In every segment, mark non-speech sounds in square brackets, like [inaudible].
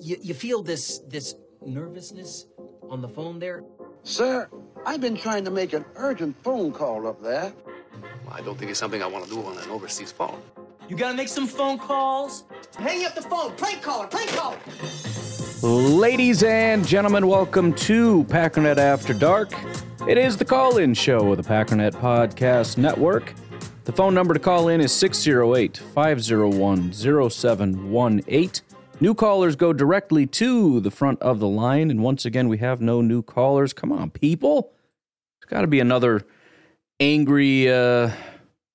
You, you feel this this nervousness on the phone there? Sir, I've been trying to make an urgent phone call up there. I don't think it's something I want to do on an overseas phone. You gotta make some phone calls. Hang up the phone. Prank caller. Prank caller. Ladies and gentlemen, welcome to Packernet After Dark. It is the call in show of the Packernet Podcast Network. The phone number to call in is 608 501 0718. New callers go directly to the front of the line. And once again, we have no new callers. Come on, people. There's got to be another angry uh,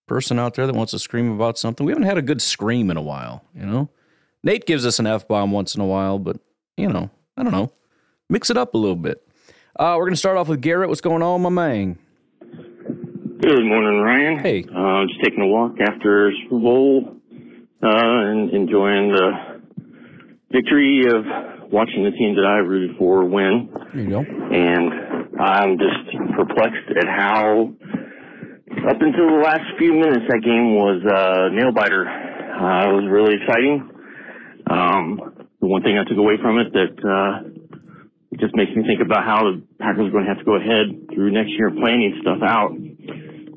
person out there that wants to scream about something. We haven't had a good scream in a while, you know? Nate gives us an F bomb once in a while, but, you know, I don't know. Mix it up a little bit. Uh, we're going to start off with Garrett. What's going on, my man? Good morning, Ryan. Hey. Uh, just taking a walk after Super Bowl uh, and enjoying the victory of watching the team that I rooted for win. There you go. And I'm just perplexed at how, up until the last few minutes, that game was a nail biter. Uh, it was really exciting. Um, the one thing I took away from it that uh, it just makes me think about how the Packers are going to have to go ahead through next year planning stuff out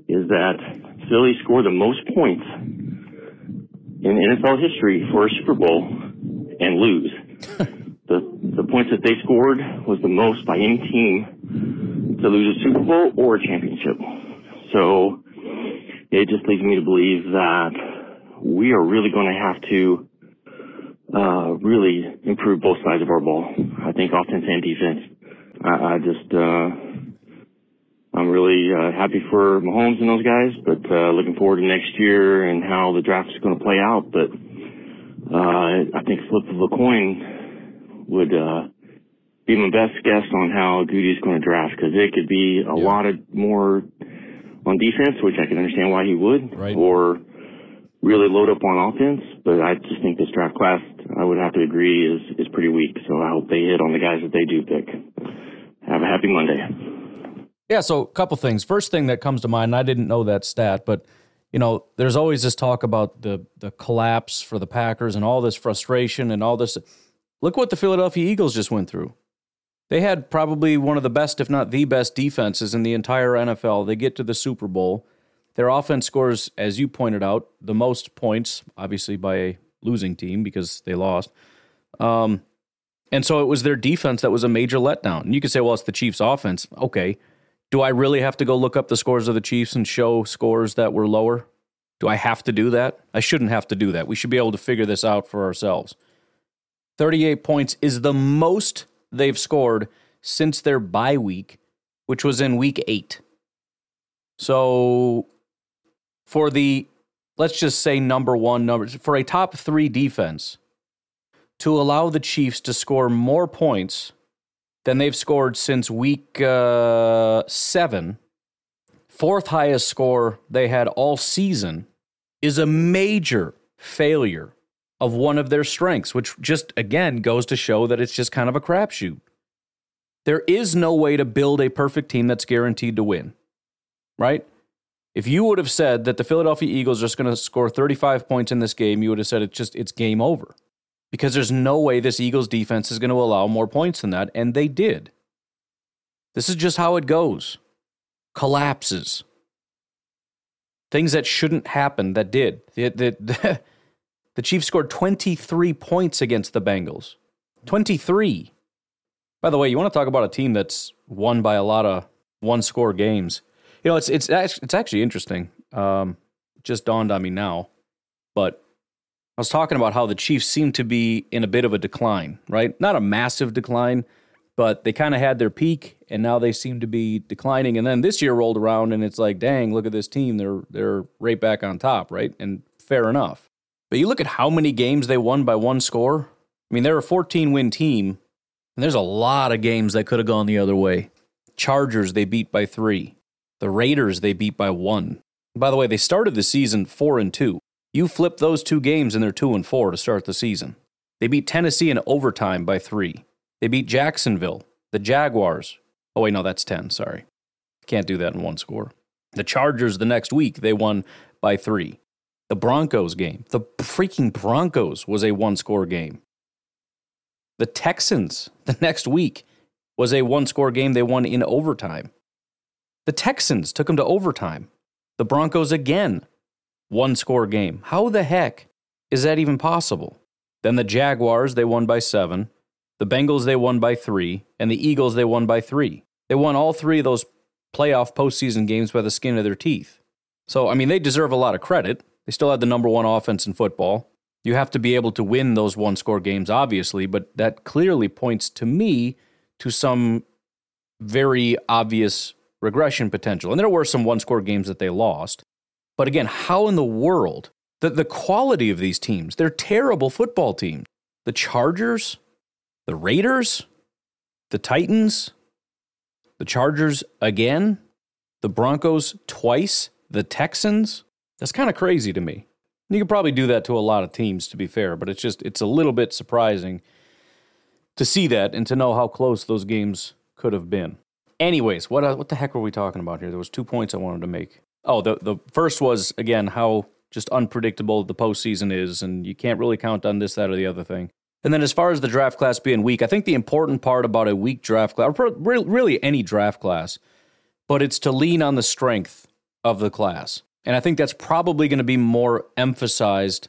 is that Philly scored the most points in NFL history for a Super Bowl and lose. [laughs] the the points that they scored was the most by any team to lose a Super Bowl or a championship. So it just leads me to believe that we are really going to have to uh, really improve both sides of our ball. I think offense and defense. I, I just uh, I'm really uh, happy for Mahomes and those guys, but uh, looking forward to next year and how the draft is going to play out. But I think flip of a coin would uh, be my best guess on how Goody's going to draft because it could be a lot of more on defense, which I can understand why he would, Right. or really load up on offense. But I just think this draft class, I would have to agree, is is pretty weak. So I hope they hit on the guys that they do pick. Have a happy Monday. Yeah, so a couple things. First thing that comes to mind, I didn't know that stat, but you know, there's always this talk about the the collapse for the Packers and all this frustration and all this. Look what the Philadelphia Eagles just went through. They had probably one of the best, if not the best, defenses in the entire NFL. They get to the Super Bowl. Their offense scores, as you pointed out, the most points, obviously by a losing team because they lost. Um, and so it was their defense that was a major letdown. And you could say, well, it's the Chiefs' offense. Okay. Do I really have to go look up the scores of the Chiefs and show scores that were lower? Do I have to do that? I shouldn't have to do that. We should be able to figure this out for ourselves. 38 points is the most they've scored since their bye week, which was in week eight. So for the, let's just say number one numbers, for a top three defense to allow the Chiefs to score more points than they've scored since week uh, seven, fourth highest score they had all season, is a major failure of one of their strengths, which just again goes to show that it's just kind of a crapshoot. There is no way to build a perfect team that's guaranteed to win, right? If you would have said that the Philadelphia Eagles are just going to score 35 points in this game, you would have said it's just it's game over. Because there's no way this Eagles defense is going to allow more points than that, and they did. This is just how it goes. Collapses. Things that shouldn't happen that did. The, the, [laughs] the Chiefs scored 23 points against the Bengals. 23. By the way, you want to talk about a team that's won by a lot of one score games. You know, it's it's it's actually interesting. Um, just dawned on me now, but I was talking about how the Chiefs seem to be in a bit of a decline, right? Not a massive decline, but they kind of had their peak and now they seem to be declining. And then this year rolled around and it's like, dang, look at this team. They're they're right back on top, right? And fair enough. But you look at how many games they won by one score. I mean, they're a 14 win team, and there's a lot of games that could have gone the other way. Chargers, they beat by three. The Raiders, they beat by one. By the way, they started the season four and two. You flip those two games and they're two and four to start the season. They beat Tennessee in overtime by three. They beat Jacksonville, the Jaguars. Oh, wait, no, that's 10. Sorry. Can't do that in one score. The Chargers the next week, they won by three. The Broncos game, the freaking Broncos was a one score game. The Texans the next week was a one score game they won in overtime. The Texans took them to overtime. The Broncos again, one score game. How the heck is that even possible? Then the Jaguars, they won by seven. The Bengals, they won by three. And the Eagles, they won by three. They won all three of those playoff postseason games by the skin of their teeth. So, I mean, they deserve a lot of credit. They still had the number one offense in football. You have to be able to win those one score games, obviously, but that clearly points to me to some very obvious regression potential. And there were some one score games that they lost. But again, how in the world, the, the quality of these teams, they're terrible football teams. The Chargers, the Raiders, the Titans, the Chargers again, the Broncos twice, the Texans. That's kind of crazy to me. You could probably do that to a lot of teams, to be fair, but it's just, it's a little bit surprising to see that and to know how close those games could have been. Anyways, what, uh, what the heck were we talking about here? There was two points I wanted to make. Oh, the the first was again how just unpredictable the postseason is, and you can't really count on this, that, or the other thing. And then as far as the draft class being weak, I think the important part about a weak draft class, or really any draft class, but it's to lean on the strength of the class. And I think that's probably going to be more emphasized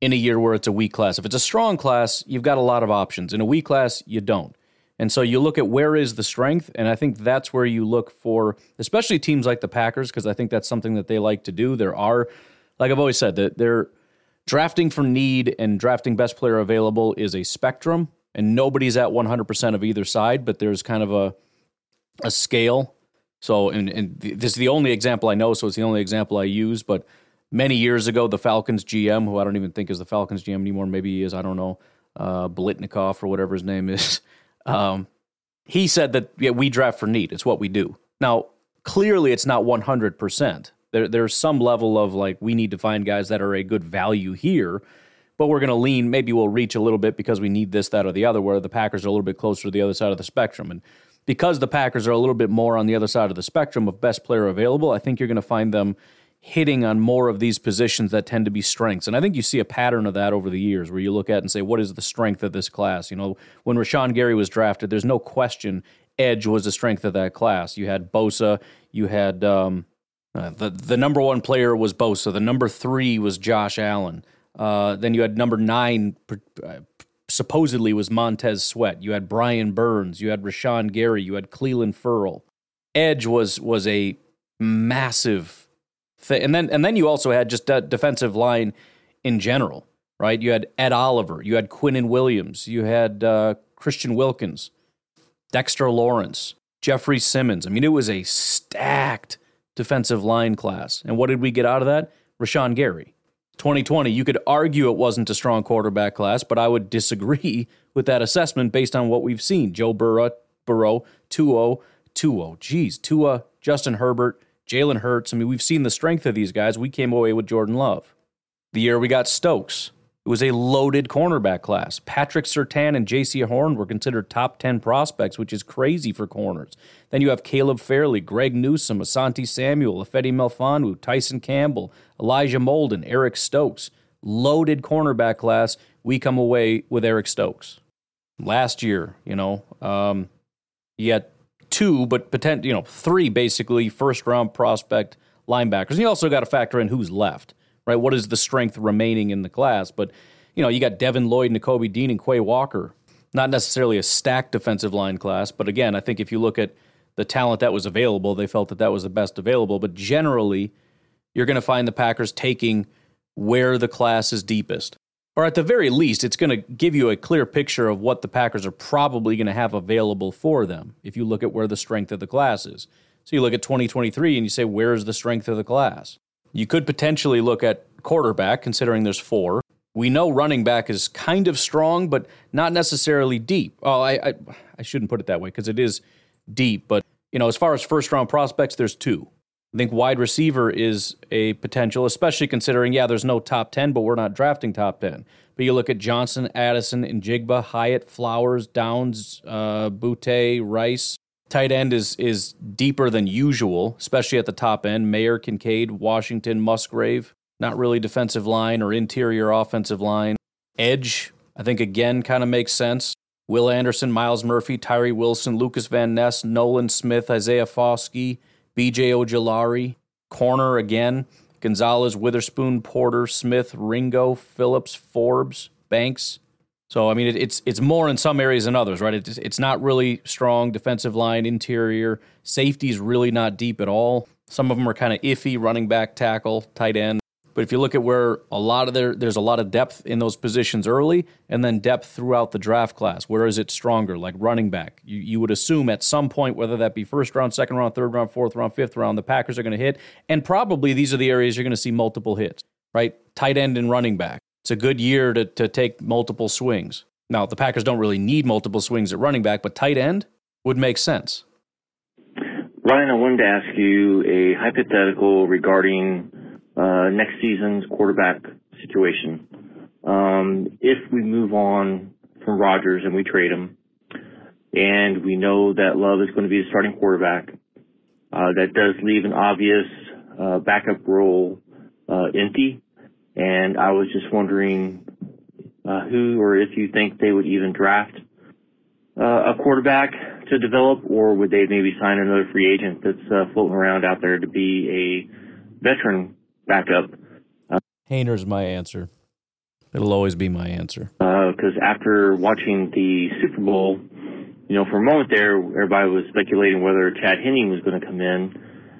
in a year where it's a weak class. If it's a strong class, you've got a lot of options. In a weak class, you don't. And so you look at where is the strength, and I think that's where you look for, especially teams like the Packers, because I think that's something that they like to do. There are, like I've always said, that they're drafting for need and drafting best player available is a spectrum, and nobody's at 100% of either side, but there's kind of a a scale. So, and, and this is the only example I know, so it's the only example I use. But many years ago, the Falcons GM, who I don't even think is the Falcons GM anymore, maybe he is, I don't know, uh, Blitnikoff or whatever his name is. [laughs] Um, he said that yeah, we draft for need. It's what we do. Now, clearly, it's not 100%. There, there's some level of like, we need to find guys that are a good value here, but we're going to lean, maybe we'll reach a little bit because we need this, that, or the other, where the Packers are a little bit closer to the other side of the spectrum. And because the Packers are a little bit more on the other side of the spectrum of best player available, I think you're going to find them hitting on more of these positions that tend to be strengths. And I think you see a pattern of that over the years where you look at and say, what is the strength of this class? You know, when Rashan Gary was drafted, there's no question edge was the strength of that class. You had Bosa, you had um, uh, the, the number one player was Bosa, the number three was Josh Allen. Uh, then you had number nine, uh, supposedly was Montez Sweat. You had Brian Burns, you had Rashan Gary, you had Clelin Ferrell. Edge was was a massive thing. And then and then you also had just defensive line in general, right? You had Ed Oliver, you had Quinnen Williams, you had uh, Christian Wilkins, Dexter Lawrence, Jeffrey Simmons. I mean, it was a stacked defensive line class. And what did we get out of that? Rashan Gary. 2020, you could argue it wasn't a strong quarterback class, but I would [laughs] disagree with that assessment based on what we've seen. Joe Burrow, Burrow, Tua, Tua, geez, Tua, Justin Herbert, Jalen Hurts. I mean, we've seen the strength of these guys. We came away with Jordan Love. The year we got Stokes, it was a loaded cornerback class. Patrick Surtain and Jaycee Horn were considered top 10 prospects, which is crazy for corners. Then you have Caleb Farley, Greg Newsom, Asante Samuel, Ifeatu Melifonwu, Tyson Campbell, Elijah Molden, Eric Stokes. Loaded cornerback class. We come away with Eric Stokes. Last year, you know, um, two, but potent, you know, three basically first round prospect linebackers. And you also got to factor in who's left, right? What is the strength remaining in the class? But you know, you got Devin Lloyd, Nakobe Dean, and Quay Walker. Not necessarily a stacked defensive line class, but again, I think if you look at the talent that was available, they felt that that was the best available. But generally, you're going to find the Packers taking where the class is deepest. Or at the very least, it's going to give you a clear picture of what the Packers are probably going to have available for them if you look at where the strength of the class is. So you look at 2023 and you say, where's the strength of the class? You could potentially look at quarterback, considering there's four. We know running back is kind of strong, but not necessarily deep. Oh, I, I, I shouldn't put it that way because it is deep. But, you know, as far as first round prospects, there's two. I think wide receiver is a potential, especially considering, yeah, there's no top 10, but we're not drafting top 10. But you look at Johnson, Addison, and Njigba, Hyatt, Flowers, Downs, uh, Boutte, Rice. Tight end is is deeper than usual, especially at the top end. Mayer, Kincaid, Washington, Musgrave. Not really defensive line or interior offensive line. Edge, I think again kind of makes sense. Will Anderson, Myles Murphy, Tyree Wilson, Lucas Van Ness, Nolan Smith, Isaiah Foskey, BJ Ojulari, corner again, Gonzalez, Witherspoon, Porter, Smith, Ringo, Phillips, Forbes, Banks. So I mean, it, it's it's more in some areas than others, right? It's it's not really strong defensive line, interior, safety's really not deep at all. Some of them are kind of iffy, running back, tackle, tight end. But if you look at where a lot of there, there's a lot of depth in those positions early, and then depth throughout the draft class. Where is it stronger? Like running back, you you would assume at some point, whether that be first round, second round, third round, fourth round, fifth round, the Packers are going to hit, and probably these are the areas you're going to see multiple hits. Right, tight end and running back. It's a good year to to take multiple swings. Now the Packers don't really need multiple swings at running back, but tight end would make sense. Ryan, I wanted to ask you a hypothetical regarding uh, next season's quarterback situation. Um, if we move on from Rodgers and we trade him, and we know that Love is going to be the starting quarterback, uh, that does leave an obvious uh, backup role uh, empty. And I was just wondering uh, who or if you think they would even draft uh, a quarterback to develop, or would they maybe sign another free agent that's floating around out there to be a veteran backup. Uh, Haener's my answer. It'll always be my answer. Because uh, after watching the Super Bowl, you know, for a moment there, everybody was speculating whether Chad Henne was going to come in.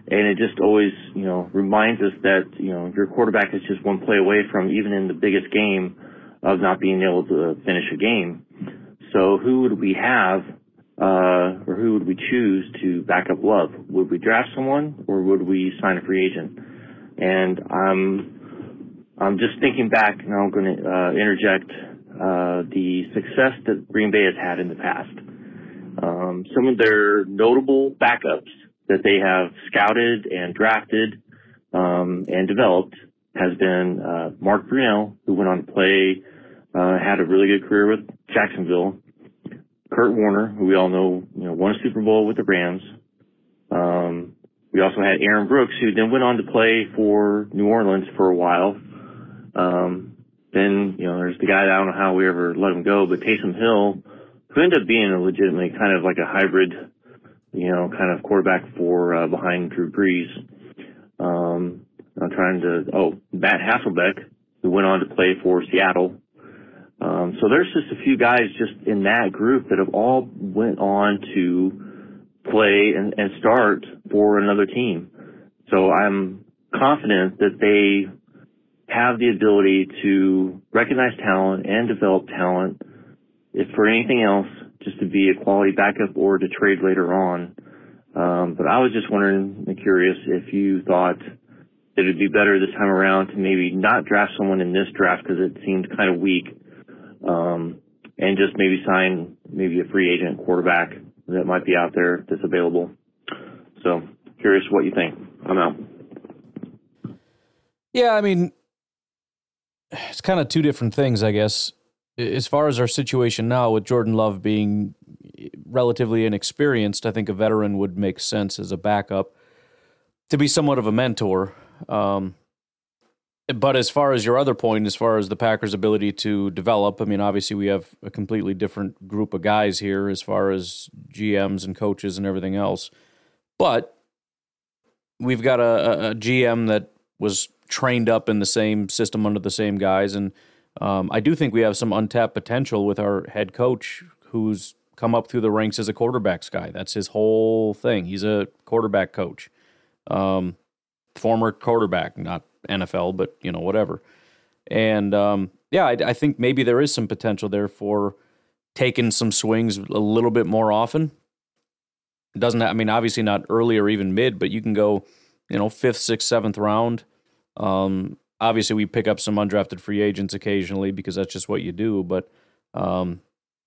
And it just always, you know, reminds us that, you know, your quarterback is just one play away from, even in the biggest game, of not being able to finish a game. So who would we have, uh, or who would we choose to back up Love? Would we draft someone, or would we sign a free agent? And I'm, I'm just thinking back, and I'm going to uh, interject uh, the success that Green Bay has had in the past. Um, some of their notable backups that they have scouted and drafted um, and developed has been uh, Mark Brunell, who went on to play, uh, had a really good career with Jacksonville. Kurt Warner, who we all know, you know, won a Super Bowl with the Rams. Um, we also had Aaron Brooks, who then went on to play for New Orleans for a while. Um, then, you know, there's the guy, I don't know how we ever let him go, but Taysom Hill, who ended up being a legitimately kind of like a hybrid, you know, kind of quarterback for, uh, behind Drew Brees. Um, I'm trying to, oh, Matt Hasselbeck, who went on to play for Seattle. Um, so there's just a few guys just in that group that have all went on to play and, and start for another team. So I'm confident that they have the ability to recognize talent and develop talent, if for anything else, just to be a quality backup or to trade later on. Um, but I was just wondering and curious if you thought it would be better this time around to maybe not draft someone in this draft because it seemed kind of weak, um, and just maybe sign maybe a free agent quarterback that might be out there that's available. So curious what you think. I'm out. Yeah, I mean, it's kind of two different things, I guess. As far as our situation now, with Jordan Love being relatively inexperienced, I think a veteran would make sense as a backup to be somewhat of a mentor. Um, but as far as your other point, as far as the Packers' ability to develop, I mean, obviously we have a completely different group of guys here as far as GMs and coaches and everything else. But we've got a, a GM that was trained up in the same system under the same guys, and um, I do think we have some untapped potential with our head coach, who's come up through the ranks as a quarterbacks guy. That's his whole thing. He's a quarterback coach, um, former quarterback, not NFL, but you know whatever. And um, yeah, I, I, think maybe there is some potential there for taking some swings a little bit more often. It doesn't I mean obviously not early or even mid, but you can go you know fifth, sixth, seventh round. Um, obviously, we pick up some undrafted free agents occasionally because that's just what you do. But um,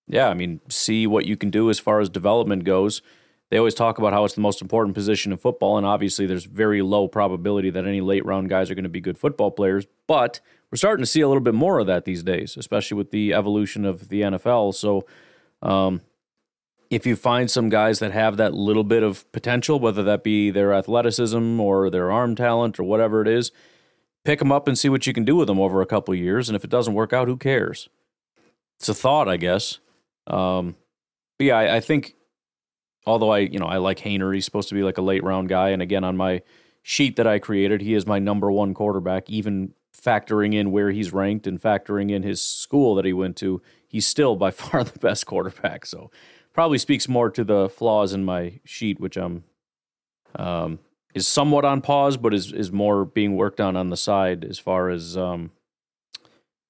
yeah, I mean, see what you can do as far as development goes they always talk about how it's the most important position in football, and obviously there's very low probability that any late round guys are going to be good football players. But we're starting to see a little bit more of that these days, especially with the evolution of the NFL. So, um, if you find some guys that have that little bit of potential, whether that be their athleticism or their arm talent or whatever it is, pick them up and see what you can do with them over a couple years. And if it doesn't work out, who cares? It's a thought, I guess. Um, but yeah, I, I think although I, you know, I like Haener. He's supposed to be like a late round guy. And again, on my sheet that I created, he is my number one quarterback, even factoring in where he's ranked and factoring in his school that he went to. He's still by [laughs] far the best quarterback. So probably speaks more to the flaws in my sheet, which I'm um, is somewhat on pause, but is is more being worked on on the side as far as um,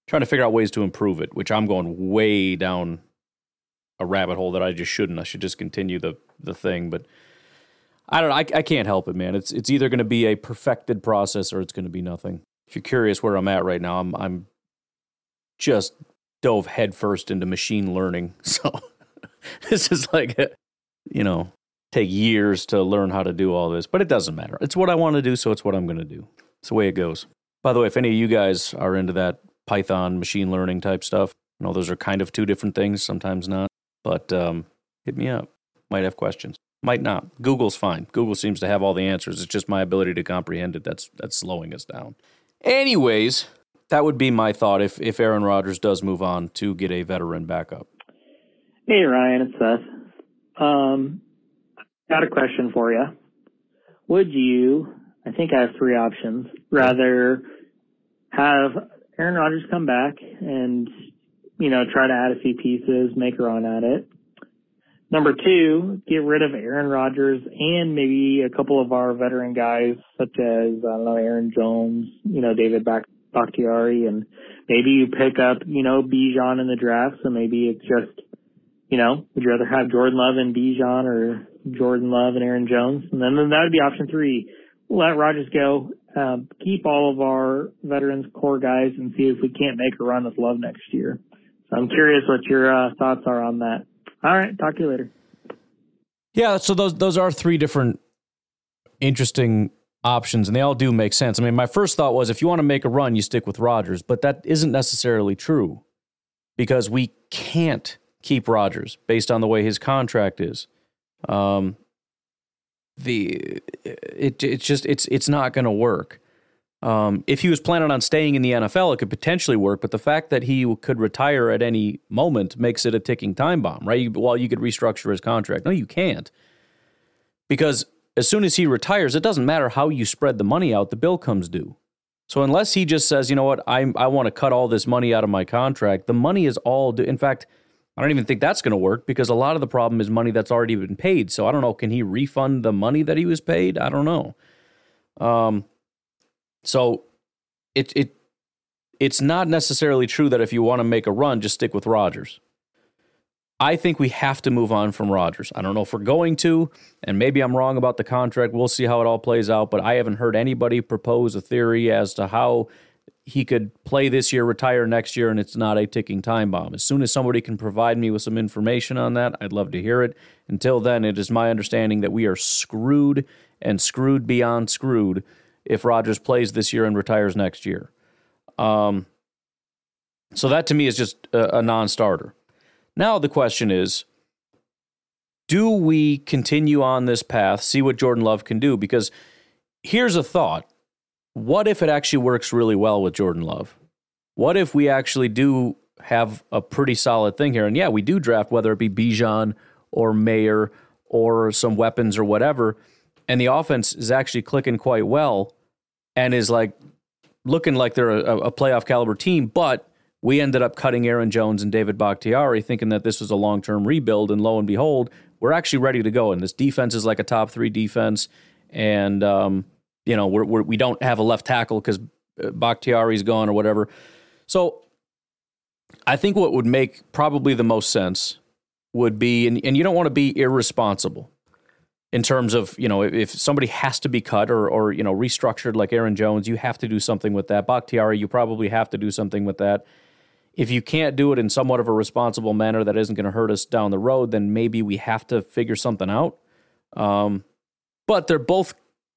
trying to figure out ways to improve it. Which I'm going way down a rabbit hole that I just shouldn't. I should just continue the the thing, but I don't. I, I can't help it, man. It's it's either going to be a perfected process or it's going to be nothing. If you're curious where I'm at right now, I'm I'm just dove headfirst into machine learning. [laughs] So this is like a, you know take years to learn how to do all this, but it doesn't matter. It's what I want to do, so it's what I'm going to do. It's the way it goes. By the way, if any of you guys are into that Python machine learning type stuff, I know those are kind of two different things, sometimes not. But um, hit me up. Might have questions. Might not. Google's fine. Google seems to have all the answers. It's just my ability to comprehend it that's that's slowing us down. Anyways, that would be my thought if if Aaron Rodgers does move on to get a veteran backup. Hey Ryan, it's Seth. Um, got a question for you. Would you? I think I have three options. Rather have Aaron Rodgers come back and you know, try to add a few pieces, make a run at it. Number two, get rid of Aaron Rodgers and maybe a couple of our veteran guys, such as, I don't know, Aaron Jones, you know, David Bakhtiari, and maybe you pick up, you know, Bijan in the draft. So maybe it's just, you know, would you rather have Jordan Love and Bijan or Jordan Love and Aaron Jones? And then, then that would be option three. Let Rodgers go, um, keep all of our veterans core guys and see if we can't make a run with Love next year. I'm curious what your uh, thoughts are on that. All right, talk to you later. Yeah, so those those are three different interesting options, and they all do make sense. I mean, my first thought was if you want to make a run, you stick with Rodgers, but that isn't necessarily true because we can't keep Rodgers based on the way his contract is. Um, the it it's just it's it's not going to work. Um, if he was planning on staying in the NFL, it could potentially work. But the fact that he could retire at any moment makes it a ticking time bomb, right? While you could restructure his contract. No, you can't. Because as soon as he retires, it doesn't matter how you spread the money out, the bill comes due. So unless he just says, you know what, I, I want to cut all this money out of my contract, the money is all due. In fact, I don't even think that's going to work because a lot of the problem is money that's already been paid. So I don't know. Can he refund the money that he was paid? I don't know. Um, so it it it's not necessarily true that if you want to make a run, just stick with Rodgers. I think we have to move on from Rodgers. I don't know if we're going to, and maybe I'm wrong about the contract. We'll see how it all plays out, but I haven't heard anybody propose a theory as to how he could play this year, retire next year, and it's not a ticking time bomb. As soon as somebody can provide me with some information on that, I'd love to hear it. Until then, it is my understanding that we are screwed and screwed beyond screwed if Rodgers plays this year and retires next year. Um, so that to me is just a, a non starter. Now the question is do we continue on this path, see what Jordan Love can do? Because here's a thought what if it actually works really well with Jordan Love? What if we actually do have a pretty solid thing here? And yeah, we do draft whether it be Bijan or Mayer or some weapons or whatever, and the offense is actually clicking quite well and is like looking like they're a, a playoff caliber team, but we ended up cutting Aaron Jones and David Bakhtiari, thinking that this was a long term rebuild, and lo and behold, we're actually ready to go. And this defense is like a top three defense, and um, you know we're, we're, we do not have a left tackle because uh, Bakhtiari's gone or whatever. So I think what would make probably the most sense would be, and, and you don't want to be irresponsible in terms of you know if somebody has to be cut or or you know restructured like Aaron Jones, you have to do something with that. Bakhtiari, you probably have to do something with that. If you can't do it in somewhat of a responsible manner that isn't going to hurt us down the road, then maybe we have to figure something out. Um, but they're both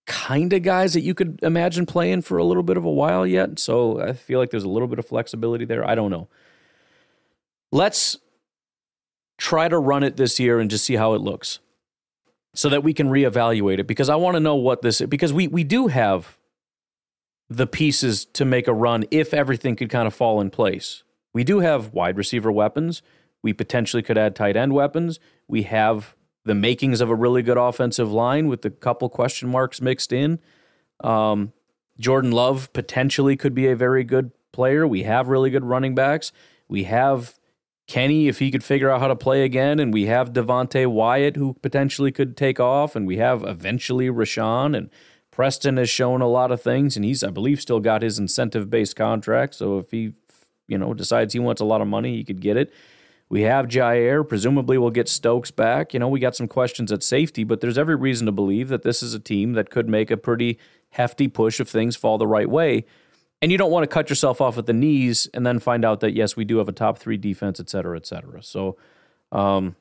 kind of guys that you could imagine playing for a little bit of a while yet. So I feel like there's a little bit of flexibility there. I don't know. Let's try to run it this year and just see how it looks so that we can reevaluate it because I want to know what this because we we do have the pieces to make a run if everything could kind of fall in place. We do have wide receiver weapons. We potentially could add tight end weapons. We have the makings of a really good offensive line with a couple question marks mixed in. Um, Jordan Love potentially could be a very good player. We have really good running backs. We have Kenny, if he could figure out how to play again, and we have Devonte Wyatt who potentially could take off, and we have eventually Rashan and Preston has shown a lot of things, and he's, I believe, still got his incentive based contract. So if he, you know, decides he wants a lot of money, he could get it. We have Jaire. Presumably, we'll get Stokes back. You know, we got some questions at safety, but there's every reason to believe that this is a team that could make a pretty hefty push if things fall the right way. And you don't want to cut yourself off at the knees and then find out that, yes, we do have a top three defense, et cetera, et cetera. So, um,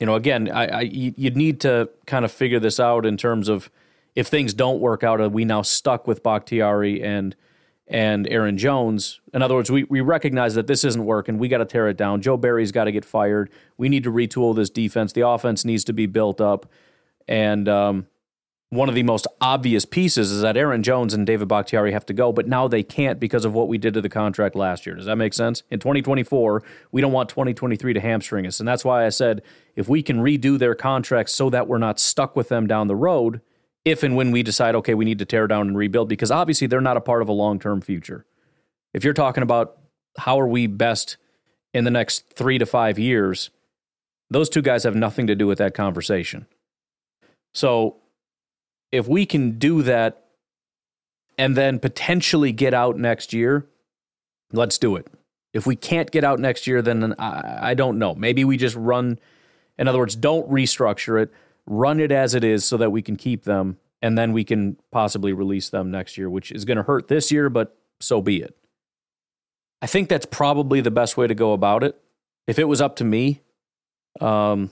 you know, again, I, I you'd need to kind of figure this out in terms of if things don't work out, are we now stuck with Bakhtiari and and Aaron Jones? In other words, we, we recognize that this isn't working. We got to tear it down. Joe Barry's got to get fired. We need to retool this defense. The offense needs to be built up. And um, one of the most obvious pieces is that Aaron Jones and David Bakhtiari have to go, but now they can't because of what we did to the contract last year. Does that make sense? In 2024, we don't want 2023 to hamstring us. And that's why I said if we can redo their contracts so that we're not stuck with them down the road, if and when we decide, okay, we need to tear down and rebuild, because obviously they're not a part of a long term future. If you're talking about how are we best in the next three to five years, those two guys have nothing to do with that conversation. So if we can do that and then potentially get out next year, let's do it. If we can't get out next year, then I, I don't know. Maybe we just run, in other words, don't restructure it, run it as it is so that we can keep them, and then we can possibly release them next year, which is going to hurt this year, but so be it. I think that's probably the best way to go about it. If it was up to me, um,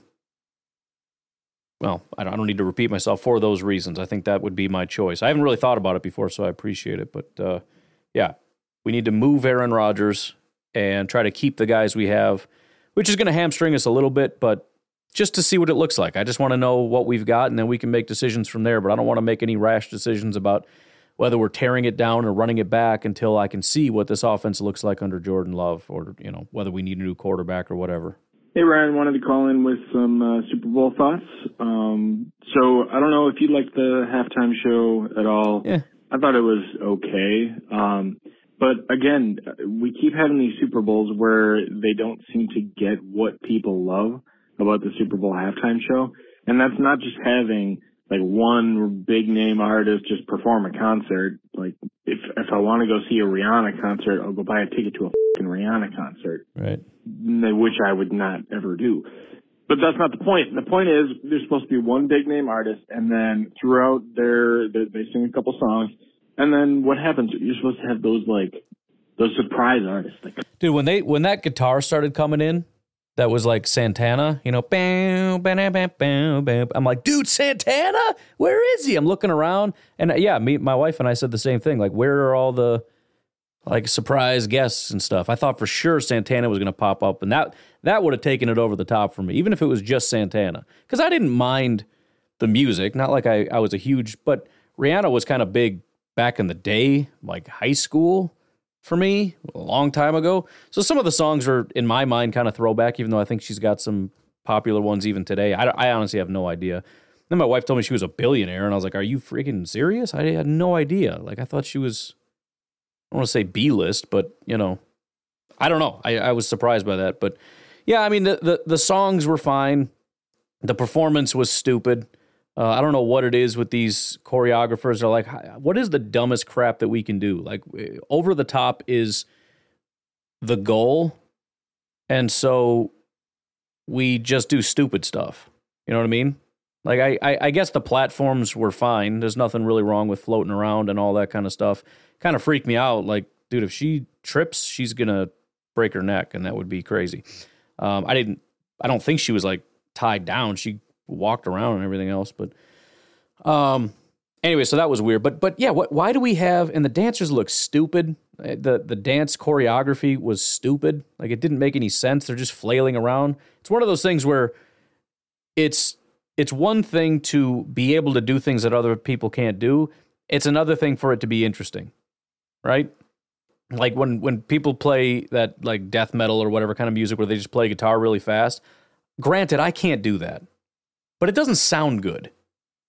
well, I don't need to repeat myself for those reasons. I think that would be my choice. I haven't really thought about it before, so I appreciate it. But uh, yeah, we need to move Aaron Rodgers and try to keep the guys we have, which is going to hamstring us a little bit, but just to see what it looks like. I just want to know what we've got, and then we can make decisions from there. But I don't want to make any rash decisions about whether we're tearing it down or running it back until I can see what this offense looks like under Jordan Love, or you know whether we need a new quarterback or whatever. Hey Ryan, wanted to call in with some uh, Super Bowl thoughts. Um, so I don't know if you liked the halftime show at all. Yeah. I thought it was okay. Um, but again, we keep having these Super Bowls where they don't seem to get what people love about the Super Bowl halftime show. And that's not just having like one big name artist just perform a concert. Like if if I want to go see a Rihanna concert, I'll go buy a ticket to a fucking Rihanna concert. Right. Which I would not ever do. But that's not the point. The point is there's supposed to be one big name artist, and then throughout their, they, they sing a couple songs, and then what happens? You're supposed to have those like those surprise artists. Like, Dude, when they when that guitar started coming in, that was like Santana, you know, bam, bam, bam, bam, bam. I'm like, dude, Santana, where is he? I'm looking around, and uh, yeah, me, my wife and I said the same thing. Like, where are all the like surprise guests and stuff? I thought for sure Santana was going to pop up, and that that would have taken it over the top for me, even if it was just Santana, because I didn't mind the music. Not like I I was a huge, but Rihanna was kind of big back in the day, like high school for me, a long time ago. So some of the songs are, in my mind, kind of throwback, even though I think she's got some popular ones even today. I, I honestly have no idea. Then my wife told me she was a billionaire, and I was like, "Are you freaking serious?" I had no idea. Like I thought she was, I don't want to say B list, but you know, I don't know. I, I was surprised by that, but yeah, I mean the, the the songs were fine. The performance was stupid. Uh, I don't know what it is with these choreographers. They're like, what is the dumbest crap that we can do? Like, over the top is the goal, and so we just do stupid stuff. You know what I mean? Like, I, I, I guess the platforms were fine. There's nothing really wrong with floating around and all that kind of stuff. Kind of freaked me out. Like, dude, if she trips, she's gonna break her neck, and that would be crazy. Um, I didn't. I don't think she was like tied down. She walked around and everything else. But um, anyway, so that was weird. But but yeah, what, why do we have? And the dancers look stupid. Uh, the the dance choreography was stupid. Like it didn't make any sense. They're just flailing around. It's one of those things where it's it's one thing to be able to do things that other people can't do. It's another thing for it to be interesting, right? Like when when people play that like death metal or whatever kind of music where they just play guitar really fast. Granted, I can't do that but it doesn't sound good.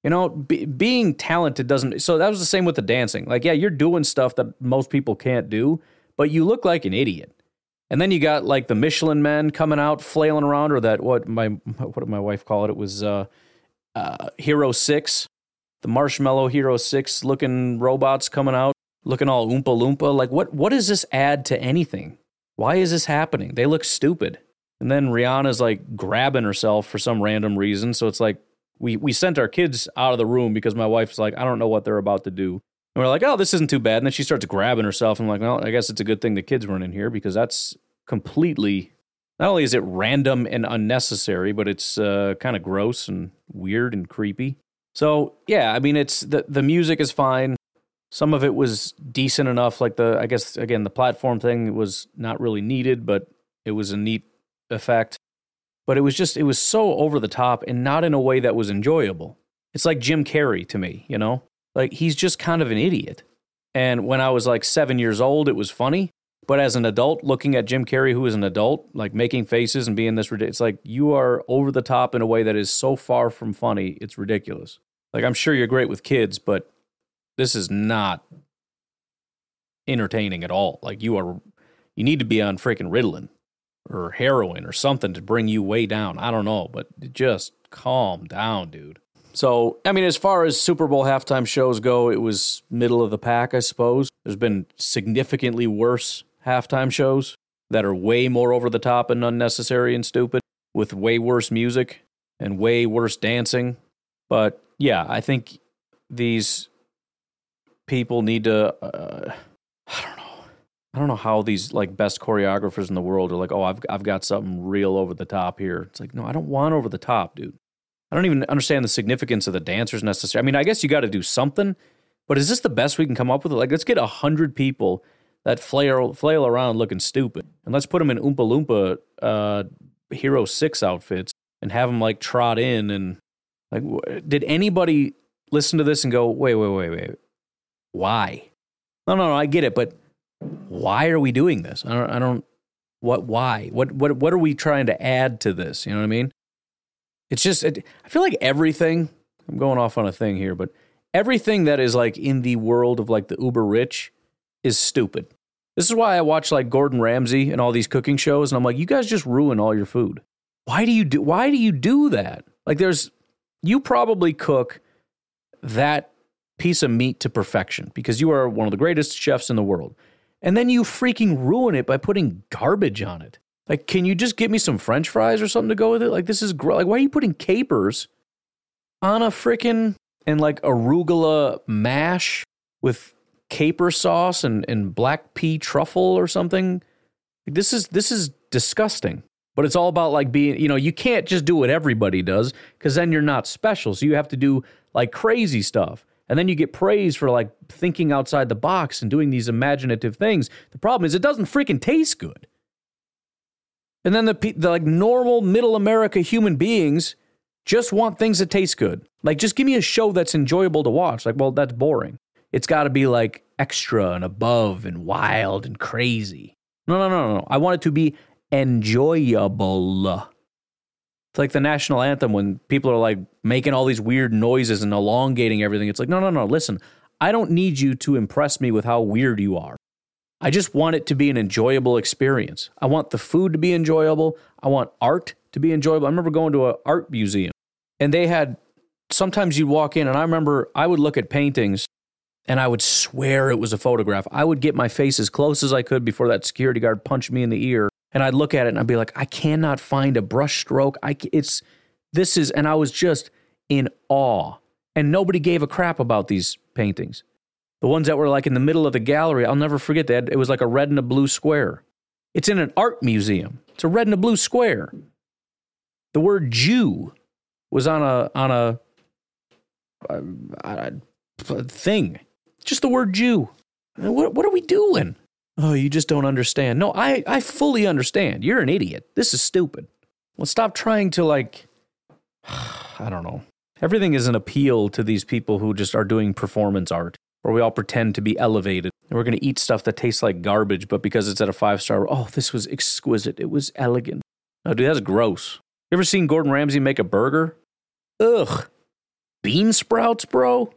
You know, be, being talented doesn't. So that was the same with the dancing. Like, yeah, you're doing stuff that most people can't do, but you look like an idiot. And then you got like the Michelin men coming out flailing around, or that what my what did my wife call it? It was uh, uh, Hero Six, the Marshmallow Hero Six looking robots coming out, looking all oompa loompa. Like, what what does this add to anything? Why is this happening? They look stupid. And then Rihanna's like grabbing herself for some random reason. So it's like we we sent our kids out of the room because my wife's like, I don't know what they're about to do. And we're like, oh, this isn't too bad. And then she starts grabbing herself. And I'm like, well, I guess it's a good thing the kids weren't in here because that's completely not only is it random and unnecessary, but it's uh, kind of gross and weird and creepy. So yeah, I mean, it's the the music is fine. Some of it was decent enough. Like the I guess again the platform thing was not really needed, but it was a neat effect, but it was just it was so over the top and not in a way that was enjoyable. It's like Jim Carrey to me, you know? Like he's just kind of an idiot. And when I was like 7 years old, it was funny, but as an adult looking at Jim Carrey who is an adult, like making faces and being this ridiculous, it's like you are over the top in a way that is so far from funny, it's ridiculous. Like I'm sure you're great with kids, but this is not entertaining at all. Like you are you need to be on freaking Ritalin or heroin or something to bring you way down. I don't know, but just calm down, dude. So, I mean, as far as Super Bowl halftime shows go, it was middle of the pack, I suppose. There's been significantly worse halftime shows that are way more over the top and unnecessary and stupid with way worse music and way worse dancing. But yeah, I think these people need to. Uh, I don't know I don't know how these like best choreographers in the world are like, oh, I've I've got something real over the top here. It's like, no, I don't want over the top, dude. I don't even understand the significance of the dancers necessarily. I mean, I guess you got to do something, but is this the best we can come up with? Like, let's get a hundred people that flail flail around looking stupid, and let's put them in Oompa Loompa uh, Hero Six outfits and have them like trot in and like. Did anybody listen to this and go, wait, wait, wait, wait, why? No, no, no, I get it, but why are we doing this? I don't, I don't what, why? What, what, what are we trying to add to this? You know what I mean? It's just, it, I feel like everything, I'm going off on a thing here, but everything that is like in the world of like the uber rich is stupid. This is why I watch like Gordon Ramsay and all these cooking shows, and I'm like, you guys just ruin all your food. Why do you do? Why do you do that? Like, there's you probably cook that piece of meat to perfection because you are one of the greatest chefs in the world and then you freaking ruin it by putting garbage on it. Like, can you just get me some French fries or something to go with it? Like, this is gr- like, why are you putting capers on a freaking and like arugula mash with caper sauce and, and black pea truffle or something? Like, this is this is disgusting. But it's all about like being, you know, you can't just do what everybody does because then you're not special. So you have to do like crazy stuff. And then you get praised for like thinking outside the box and doing these imaginative things. The problem is it doesn't freaking taste good. And then the, the like normal middle America human beings just want things that taste good. Like just give me a show that's enjoyable to watch. Like, well, that's boring. it's got to be like extra and above and wild and crazy. No, no, no, no. I want it to be enjoyable. It's like the national anthem when people are like making all these weird noises and elongating everything. It's like, no, no, no. Listen, I don't need you to impress me with how weird you are. I just want it to be an enjoyable experience. I want the food to be enjoyable. I want art to be enjoyable. I remember going to an art museum and they had sometimes you'd walk in and I remember I would look at paintings and I would swear it was a photograph. I would get my face as close as I could before that security guard punched me in the ear and I'd look at it and I'd be like, I cannot find a brush stroke. I it's this is and I was just in awe. And nobody gave a crap about these paintings. The ones that were like in the middle of the gallery, I'll never forget that. It was like a red and a blue square. It's in an art museum. It's a red and a blue square. The word Jew was on a on a, a, a, thing. Just the word Jew. What what are we doing? Oh, you just don't understand. No, I I fully understand. You're an idiot. This is stupid. Well, stop trying to like [sighs] I don't know. Everything is an appeal to these people who just are doing performance art where we all pretend to be elevated. And we're going to eat stuff that tastes like garbage, but because it's at a five star, oh, this was exquisite. It was elegant. Oh, dude, that's gross. You ever seen Gordon Ramsay make a burger? Ugh. Bean sprouts, bro?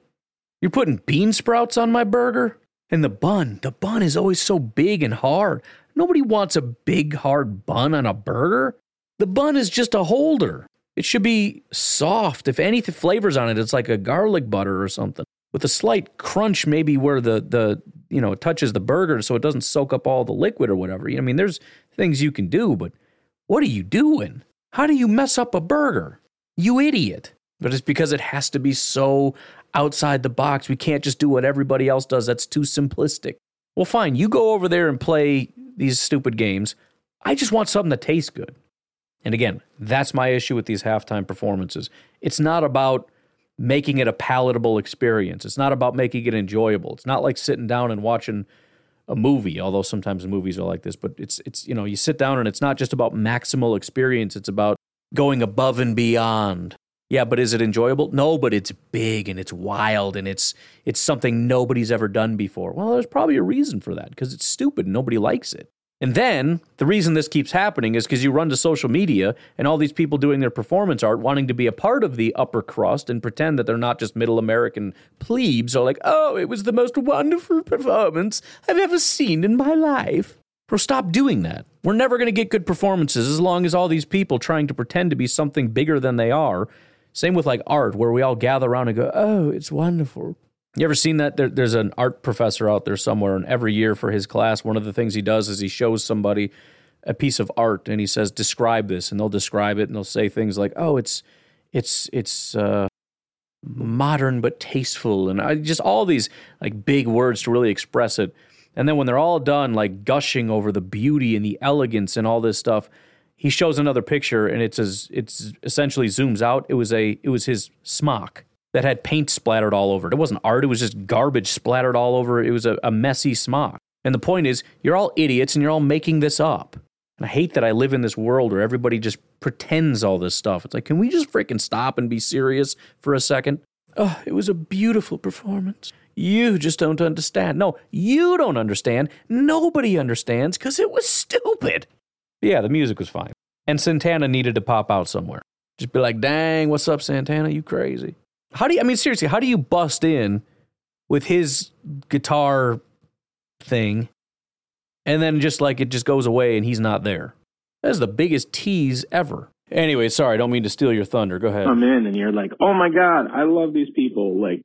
You're putting bean sprouts on my burger? And the bun, the bun is always so big and hard. Nobody wants a big, hard bun on a burger. The bun is just a holder. It should be soft. If any flavors on it, it's like a garlic butter or something with a slight crunch maybe where the the you know it touches the burger so it doesn't soak up all the liquid or whatever. I mean, there's things you can do, but what are you doing? How do you mess up a burger? You idiot. But it's because it has to be so outside the box. We can't just do what everybody else does. That's too simplistic. Well, fine. You go over there and play these stupid games. I just want something that tastes good. And again, that's my issue with these halftime performances. It's not about making it a palatable experience. It's not about making it enjoyable. It's not like sitting down and watching a movie, although sometimes movies are like this, but it's it's you know, you sit down and it's not just about maximal experience, it's about going above and beyond. Yeah, but is it enjoyable? No, but it's big and it's wild and it's it's something nobody's ever done before. Well, there's probably a reason for that because it's stupid and nobody likes it. And then the reason this keeps happening is because you run to social media and all these people doing their performance art wanting to be a part of the upper crust and pretend that they're not just middle American plebes are like, oh, it was the most wonderful performance I've ever seen in my life. Bro, stop doing that. We're never going to get good performances as long as all these people trying to pretend to be something bigger than they are. Same with like art, where we all gather around and go, oh, it's wonderful. You ever seen that? There, there's an art professor out there somewhere, and every year for his class, one of the things he does is he shows somebody a piece of art, and he says, "Describe this," and they'll describe it, and they'll say things like, "Oh, it's, it's, it's." Uh, modern but tasteful and I, just all these like big words to really express it and then when they're all done like gushing over the beauty and the elegance and all this stuff he shows another picture and it's as it's essentially zooms out it was a it was his smock that had paint splattered all over it. It wasn't art, it was just garbage splattered all over. It was a, a messy smock. And the point is, you're all idiots and you're all making this up. And I hate that I live in this world where everybody just pretends all this stuff. It's like, can we just freaking stop and be serious for a second? Oh, it was a beautiful performance. You just don't understand. No, you don't understand. Nobody understands because it was stupid. But yeah, the music was fine. And Santana needed to pop out somewhere. Just be like, dang, what's up, Santana? You crazy. How do you, I mean, seriously, how do you bust in with his guitar thing and then just like it just goes away and he's not there? That is the biggest tease ever. Anyway, sorry, I don't mean to steal your thunder. Go ahead. Come in and you're like, oh my God, I love these people. Like,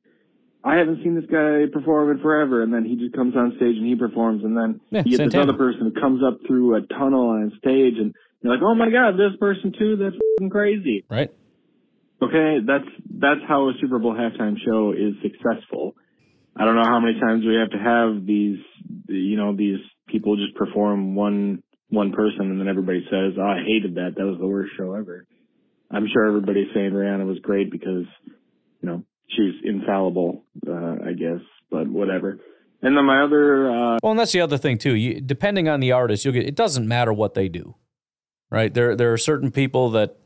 I haven't seen this guy perform in forever. And then he just comes on stage and he performs. And then Yeah, you get this other person who comes up through a tunnel on stage and you're like, oh my God, this person too, that's crazy. Right? Okay, that's that's how a Super Bowl halftime show is successful. I don't know how many times we have to have these, you know, these people just perform one one person and then everybody says, oh, "I hated that. That was the worst show ever." I'm sure everybody's saying Rihanna was great because, you know, she was infallible, uh, I guess. But whatever. And then my other, uh, Well, and that's the other thing too. You, depending on the artist, you'll get. It doesn't matter what they do, right? There, there are certain people that,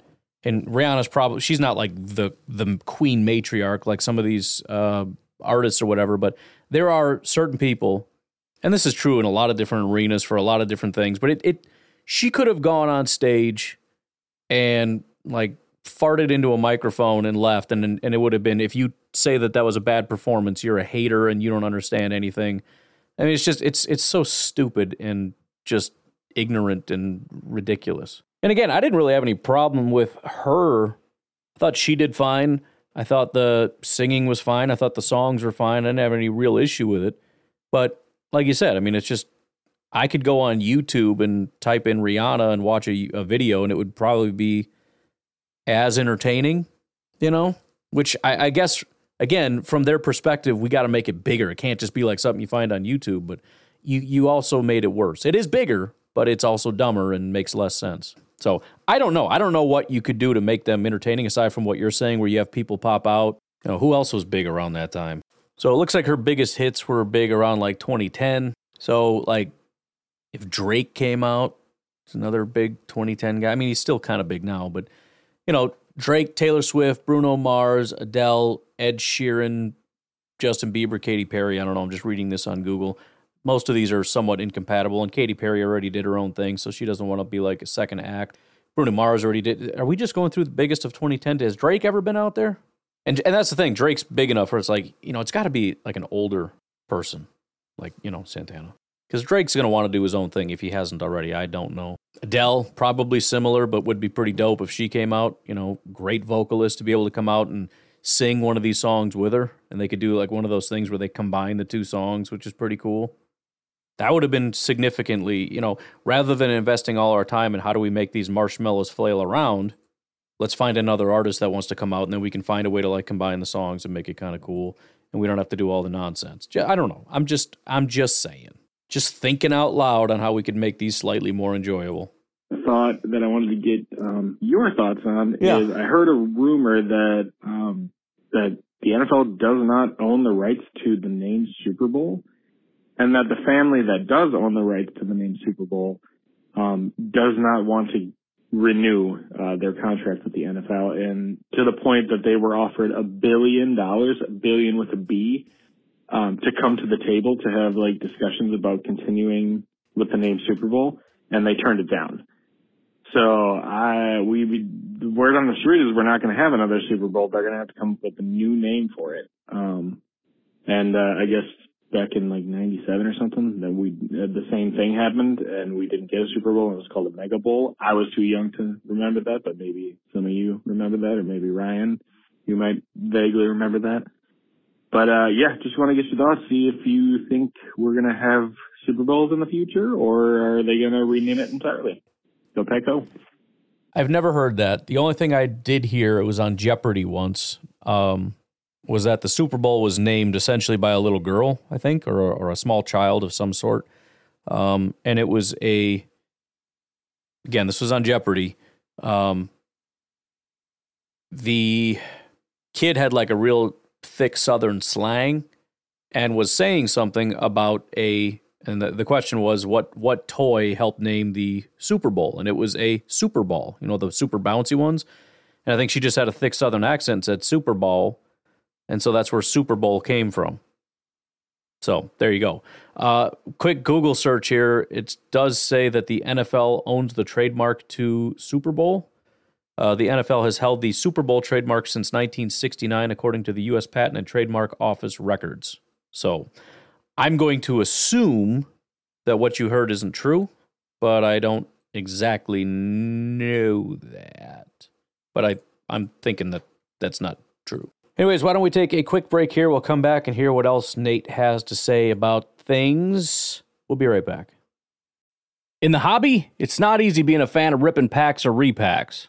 and Rihanna's probably she's not like the the queen matriarch like some of these uh, artists or whatever, but there are certain people, and this is true in a lot of different arenas for a lot of different things, but it, it she could have gone on stage and like farted into a microphone and left and and it would have been if you say that that was a bad performance you're a hater and you don't understand anything. I mean it's just it's it's so stupid and just ignorant and ridiculous. And again i didn't really have any problem with her. I thought she did fine. I thought the singing was fine. I thought the songs were fine. I didn't have any real issue with it. But like you said i mean it's just i could go on youtube and type in rihanna and watch a, a video and it would probably be as entertaining, you know, which I, I guess, again, from their perspective, we got to make it bigger. It can't just be like something you find on YouTube, but you, you also made it worse. It is bigger, but it's also dumber and makes less sense. So I don't know. I don't know what you could do to make them entertaining aside from what you're saying, where you have people pop out. You know, who else was big around that time? So it looks like her biggest hits were big around like 2010. So like if Drake came out, it's another big 2010 guy. I mean, he's still kind of big now, but you know, Drake, Taylor Swift, Bruno Mars, Adele, Ed Sheeran, Justin Bieber, Katy Perry. I don't know. I'm just reading this on Google. Most of these are somewhat incompatible, and Katy Perry already did her own thing, so she doesn't want to be like a second act. Bruno Mars already did. Are we just going through the biggest of 2010? Has Drake ever been out there? And and that's the thing. Drake's big enough where it's like you know it's got to be like an older person, like you know Santana, because Drake's gonna want to do his own thing if he hasn't already. I don't know. Adele, probably similar, but would be pretty dope if she came out. You know, great vocalist to be able to come out and sing one of these songs with her. And they could do like one of those things where they combine the two songs, which is pretty cool. That would have been significantly, you know, rather than investing all our time in how do we make these marshmallows flail around, let's find another artist that wants to come out and then we can find a way to like combine the songs and make it kind of cool. And we don't have to do all the nonsense. I don't know. I'm just, I'm just saying just thinking out loud on how we could make these slightly more enjoyable. Thought that I wanted to get um, your thoughts on yeah. is I heard a rumor that um, that the NFL does not own the rights to the name Super Bowl, and that the family that does own the rights to the name Super Bowl um, does not want to renew uh, their contract with the NFL, and to the point that they were offered a billion dollars, a billion with a B, um, to come to the table to have like discussions about continuing with the name Super Bowl, and they turned it down. So I we, we the word on the street is we're not going to have another Super Bowl. They're going to have to come up with a new name for it. Um, and uh, I guess back in like '97 or something, that we uh, the same thing happened, and we didn't get a Super Bowl. And It was called a Mega Bowl. I was too young to remember that, but maybe some of you remember that, or maybe Ryan, you might vaguely remember that. But uh, yeah, just want to get your thoughts. See if you think we're gonna have Super Bowls in the future, or are they gonna rename it entirely? Go Petco. I've never heard that. The only thing I did hear it was on Jeopardy once. Um, was that the Super Bowl was named essentially by a little girl, I think, or or a small child of some sort, um, and it was a. Again, this was on Jeopardy. Um, the kid had like a real thick Southern slang and was saying something about a and the, the question was what what toy helped name the Super Bowl? And it was a Super Ball you know the super bouncy ones. And I think she just had a thick Southern accent said Super Bowl. And so that's where Super Bowl came from. So there you go. Uh, quick Google search here. It does say that the NFL owns the trademark to Super Bowl uh, the NFL has held the Super Bowl trademark since 1969, according to the U.S. Patent and Trademark Office records. So I'm going to assume that what you heard isn't true, but I don't exactly know that. But I, I'm thinking that that's not true. Anyways, why don't we take a quick break here? We'll come back and hear what else Nate has to say about things. We'll be right back. In the hobby, it's not easy being a fan of ripping packs or repacks.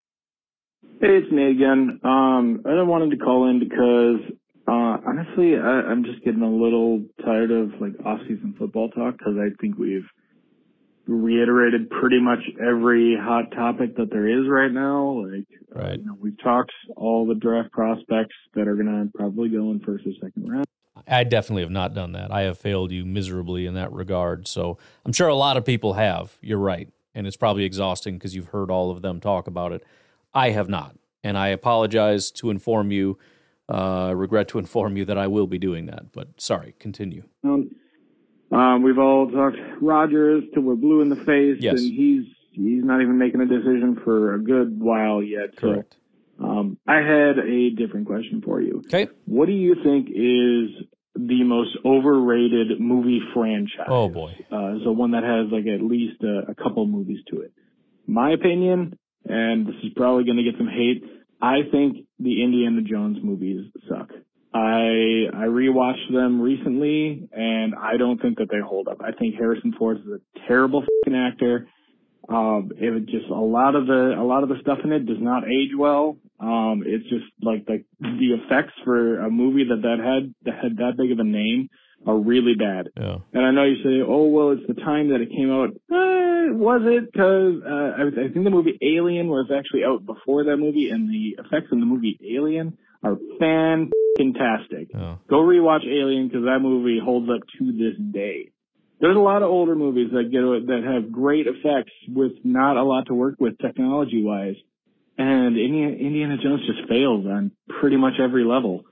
Hey, it's me again. Um, I wanted to call in because uh, honestly, I, I'm just getting a little tired of like off-season football talk because I think we've reiterated pretty much every hot topic that there is right now. Like, right. you know, we've talked all the draft prospects that are going to probably go in first or second round. I definitely have not done that. I have failed you miserably in that regard. So I'm sure a lot of people have. You're right. And it's probably exhausting because you've heard all of them talk about it. I have not. And I apologize to inform you, uh, regret to inform you that I will be doing that. But sorry, continue. Um, um, we've all talked Rodgers till we're blue in the face, Yes. and he's he's not even making a decision for a good while yet. Correct. So, um, I had a different question for you. Okay. What do you think is the most overrated movie franchise? Oh, boy. Uh, so one that has like at least a, a couple movies to it. My opinion, and this is probably going to get some hate. I think the Indiana Jones movies suck. I I rewatched them recently, and I don't think that they hold up. I think Harrison Ford is a terrible actor. Um, it just a lot of the a lot of the stuff in it does not age well. Um, it's just like the the effects for a movie that that had that had that big of a name are really bad. Yeah. And I know you say, oh well, it's the time that it came out. Uh, was it? Because uh, I, I think the movie Alien was actually out before that movie, and the effects in the movie Alien are fantastic. Oh. Go rewatch Alien because that movie holds up to this day. There's a lot of older movies that get that have great effects with not a lot to work with technology wise, and Indiana Jones just fails on pretty much every level.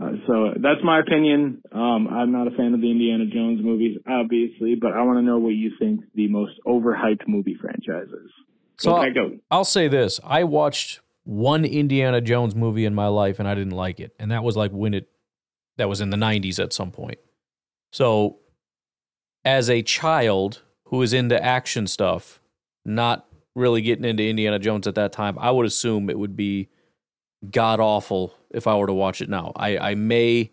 Uh, so that's my opinion. Um, I'm not a fan of the Indiana Jones movies, obviously, but I want to know what you think the most overhyped movie franchise is. So I'll. I'll say this: I watched one Indiana Jones movie in my life, and I didn't like it, and that was like when it that was in the '90s at some point. So, as a child who is into action stuff, not really getting into Indiana Jones at that time, I would assume it would be god awful if I were to watch it now. I, I may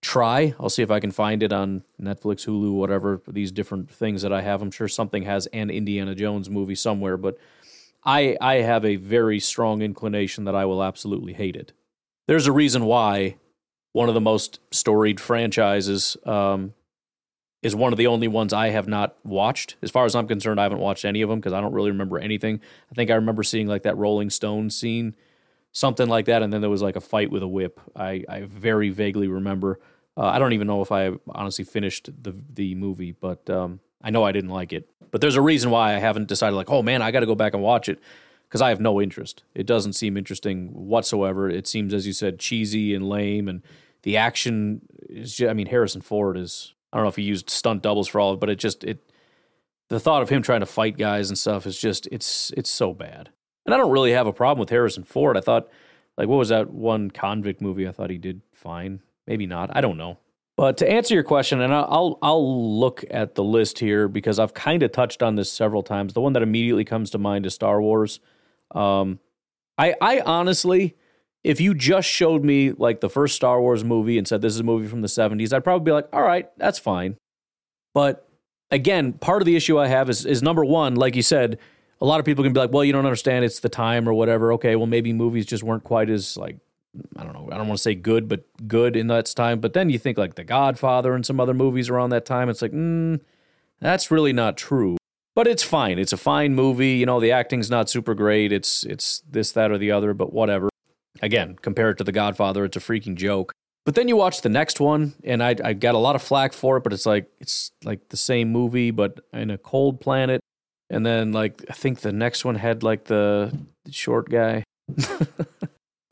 try. I'll see if I can find it on Netflix, Hulu, whatever, these different things that I have. I'm sure something has an Indiana Jones movie somewhere, but I I have a very strong inclination that I will absolutely hate it. There's a reason why one of the most storied franchises um, is one of the only ones I have not watched. As far as I'm concerned, I haven't watched any of them because I don't really remember anything. I think I remember seeing like that Rolling Stone scene, something like that, and then there was like a fight with a whip. I, I very vaguely remember. Uh, I don't even know if I honestly finished the the movie, but um, I know I didn't like it. But there's a reason why I haven't decided like, oh man, I got to go back and watch it because I have no interest. It doesn't seem interesting whatsoever. It seems, as you said, cheesy and lame, and the action is. Just, I mean, Harrison Ford is. I don't know if he used stunt doubles for all of it, but it just it the thought of him trying to fight guys and stuff is just it's it's so bad. And I don't really have a problem with Harrison Ford. I thought like what was that one convict movie? I thought he did fine. Maybe not. I don't know. But to answer your question, and I'll I'll look at the list here because I've kind of touched on this several times. The one that immediately comes to mind is Star Wars. Um, I I honestly, if you just showed me like the first Star Wars movie and said this is a movie from the '70s, I'd probably be like, all right, that's fine. But again, part of the issue I have is is number one, like you said, a lot of people can be like, well, you don't understand, it's the time or whatever. Okay, well maybe movies just weren't quite as like I don't know, I don't want to say good, but good in that time. But then you think like The Godfather and some other movies around that time. It's like, mm, that's really not true. But it's fine. It's a fine movie. You know, the acting's not super great. It's it's this, that, or the other, but whatever. Again, compare it to The Godfather, it's a freaking joke. But then you watch the next one, and I, I got a lot of flack for it, but it's like it's like the same movie, but in a cold planet. And then like I think the next one had like the short guy. [laughs]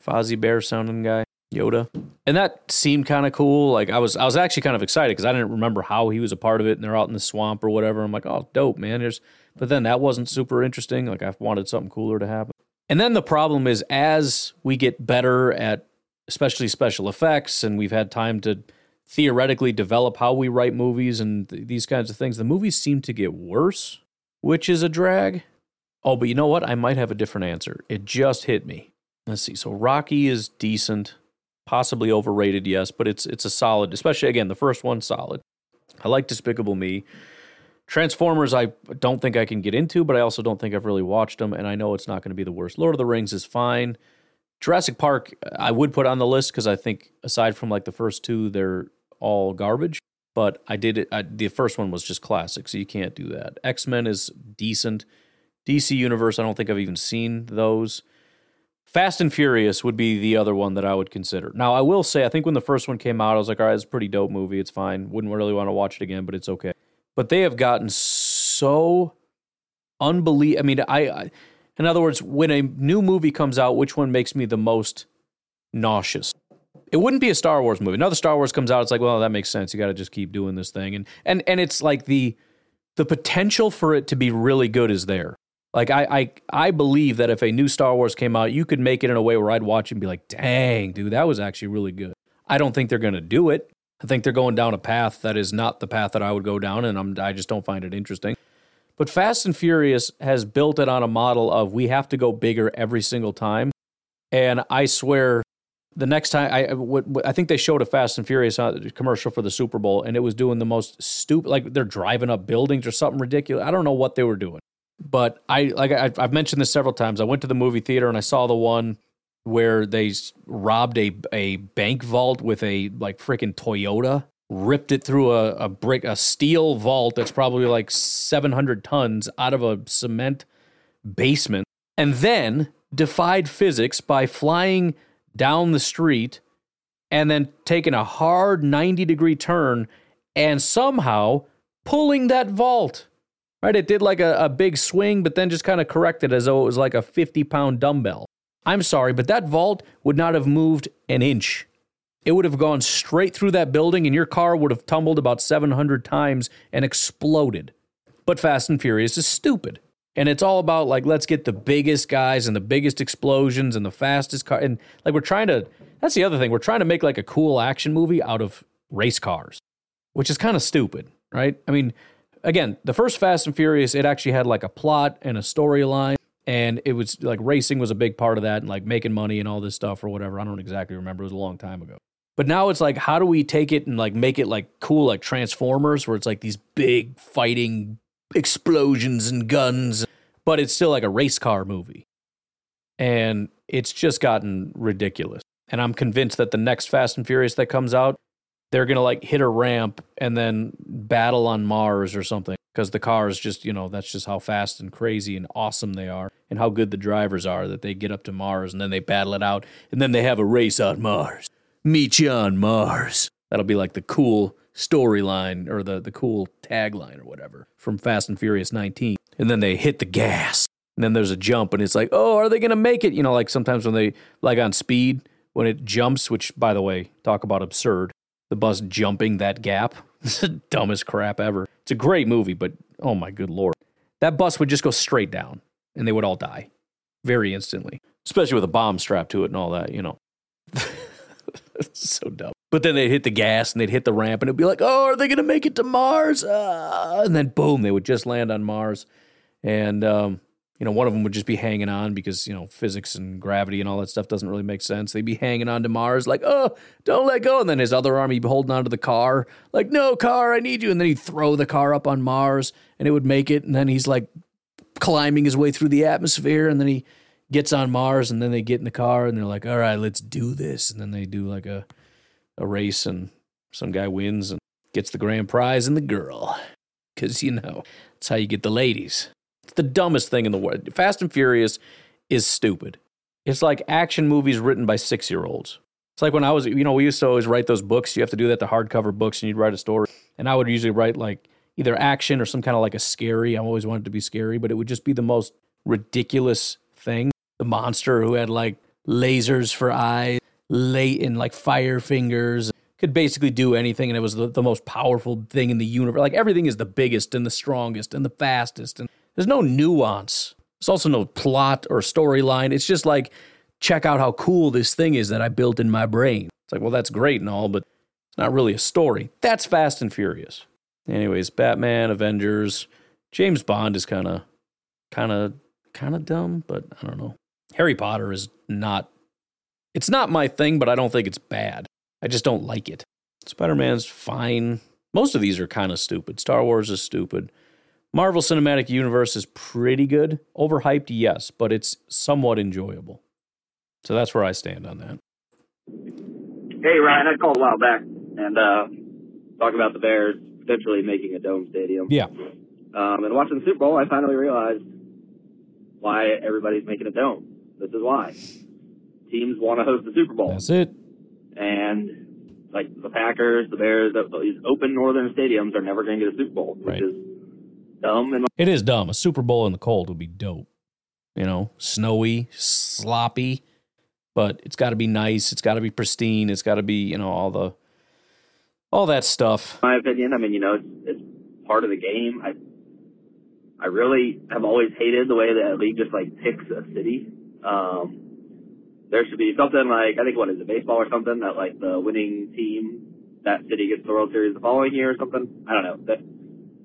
Fozzie Bear sounding guy, Yoda. And that seemed kind of cool. Like I was I was actually kind of excited because I didn't remember how he was a part of it and they're out in the swamp or whatever. I'm like, oh dope, man. There's but then that wasn't super interesting. Like I wanted something cooler to happen. And then the problem is as we get better at especially special effects and we've had time to theoretically develop how we write movies and th- these kinds of things, the movies seem to get worse, which is a drag. Oh, but you know what? I might have a different answer. It just hit me. Let's see. So Rocky is decent, possibly overrated, yes, but it's it's a solid. Especially again, the first one solid. I like Despicable Me. Transformers, I don't think I can get into, but I also don't think I've really watched them, and I know it's not going to be the worst. Lord of the Rings is fine. Jurassic Park, I would put on the list because I think aside from like the first two, they're all garbage. But I did it. I, the first one was just classic, so you can't do that. X Men is decent. DC Universe, I don't think I've even seen those. Fast and Furious would be the other one that I would consider. Now, I will say, I think when the first one came out, I was like, all right, it's a pretty dope movie. It's fine. Wouldn't really want to watch it again, but it's okay. But they have gotten so unbelievable. I mean, I, I, in other words, when a new movie comes out, which one makes me the most nauseous? It wouldn't be a Star Wars movie. Another Star Wars comes out, it's like, well, that makes sense. You got to just keep doing this thing, and and and it's like the the potential for it to be really good is there. Like I, I I believe that if a new Star Wars came out, you could make it in a way where I'd watch it and be like, "Dang, dude, that was actually really good." I don't think they're going to do it. I think they're going down a path that is not the path that I would go down, and I'm, I just don't find it interesting. But Fast and Furious has built it on a model of we have to go bigger every single time, and I swear, the next time I I think they showed a Fast and Furious uh, commercial for the Super Bowl, and it was doing the most stupid, like they're driving up buildings or something ridiculous. I don't know what they were doing. But I like I, I've mentioned this several times. I went to the movie theater and I saw the one where they robbed a a bank vault with a like freaking Toyota, ripped it through a, a brick a steel vault that's probably like 700 tons out of a cement basement, and then defied physics by flying down the street and then taking a hard 90 degree turn and somehow pulling that vault right? It did like a, a big swing, but then just kind of corrected as though it was like a 50 pound dumbbell. I'm sorry, but that vault would not have moved an inch. It would have gone straight through that building, and your car would have tumbled about 700 times and exploded. But Fast and Furious is stupid. And it's all about like, let's get the biggest guys and the biggest explosions and the fastest car. And like, we're trying to, that's the other thing. We're trying to make like a cool action movie out of race cars, which is kind of stupid, right? I mean, again, the first Fast and Furious, it actually had like a plot and a storyline. And it was like racing was a big part of that and like making money and all this stuff or whatever. I don't exactly remember. It was a long time ago. But now it's like, how do we take it and like make it like cool, like Transformers, where it's like these big fighting explosions and guns, but it's still like a race car movie. And it's just gotten ridiculous. And I'm convinced that the next Fast and Furious that comes out, they're gonna like hit a ramp and then battle on Mars or something because the cars just you know that's just how fast and crazy and awesome they are and how good the drivers are that they get up to Mars and then they battle it out and then they have a race on Mars. Meet you on Mars. That'll be like the cool storyline or the the cool tagline or whatever from Fast and Furious 19. And then they hit the gas. And then there's a jump and it's like, "Oh, are they going to make it?" You know, like sometimes when they like on speed when it jumps, which by the way, talk about absurd the bus jumping that gap. [laughs] It's the dumbest crap ever. It's a great movie, but oh my good lord, that bus would just go straight down, and they would all die very instantly, especially with a bomb strapped to it and all that. You know, [laughs] so dumb. But then they'd hit the gas and they'd hit the ramp, and it'd be like, oh, are they gonna make it to Mars? Uh, and then boom, they would just land on Mars, and um, you know, one of them would just be hanging on because, you know, physics and gravity and all that stuff doesn't really make sense. They'd be hanging on to Mars, like, oh, don't let go. And then his other arm, he'd be holding onto the car, like, no, car, I need you. And then he'd throw the car up on Mars and it would make it. And then he's like climbing his way through the atmosphere. And then he gets on Mars and then they get in the car and they're like, all right, let's do this. And then they do like a, a race and some guy wins and gets the grand prize and the girl. Because, you know, that's how you get the ladies. It's the dumbest thing in the world. Fast and Furious is stupid. It's like action movies written by six year olds. It's like when I was, you know, we used to always write those books. You have to do that, the hardcover books, and you'd write a story. And I would usually write like either action or some kind of like a scary. I always wanted to be scary, but it would just be the most ridiculous thing. The monster who had like lasers for eyes, late and like fire fingers, could basically do anything, and it was the, the most powerful thing in the universe. Like everything is the biggest and the strongest and the fastest, and there's no nuance. There's also no plot or storyline. It's just like, check out how cool this thing is that I built in my brain. It's like, well, that's great and all, but it's not really a story. That's Fast and Furious. Anyways, Batman, Avengers, James Bond is kind of, kind of, kind of dumb, but I don't know. Harry Potter is not, it's not my thing, but I don't think it's bad. I just don't like it. Spider Man's fine. Most of these are kind of stupid. Star Wars is stupid. Marvel Cinematic Universe is pretty good. Overhyped, yes, but it's somewhat enjoyable. So that's where I stand on that. Hey Ryan, I called a while back and uh talk about the Bears potentially making a dome stadium. Yeah. Um and watching the Super Bowl I finally realized why everybody's making a dome. This is why. Teams want to host the Super Bowl. That's it. And like the Packers, the Bears, these open northern stadiums are never going to get a Super Bowl, which Right. is dumb and It is dumb. A Super Bowl in the cold would be dope. You know, snowy, sloppy, but it's got to be nice. It's got to be pristine. It's got to be, you know, all the all that stuff. my opinion. I mean, you know, it's, it's part of the game. I I really have always hated the way that league just like picks a city. Um, there should be something like I think what is it, baseball or something that like the winning team that city gets the World Series the following year or something. I don't know. That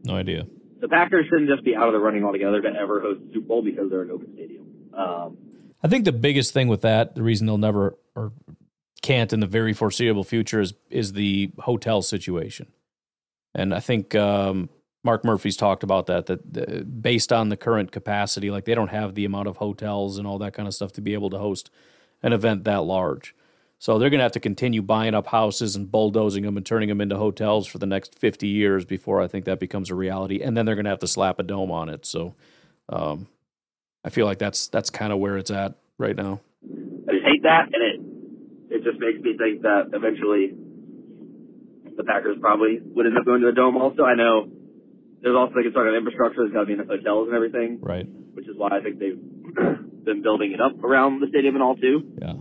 No idea. the Packers shouldn't just be out of the running altogether to ever host the Super Bowl because they're an open stadium. Um, I think the biggest thing with that, the reason they'll never or can't in the very foreseeable future is is the hotel situation. And I think um, Mark Murphy's talked about that. That uh, based on the current capacity, like they don't have the amount of hotels and all that kind of stuff to be able to host an event that large. So they're going to have to continue buying up houses and bulldozing them and turning them into hotels for the next 50 years before I think that becomes a reality. And then they're going to have to slap a dome on it. So um, I feel like that's that's kind of where it's at right now. I just hate that, and it it just makes me think that eventually the Packers probably would end up going to a dome. Also, I know there's also the concern of infrastructure. There's got to be enough hotels and everything, Right. which is why I think they've been building it up around the stadium and all too. Yeah.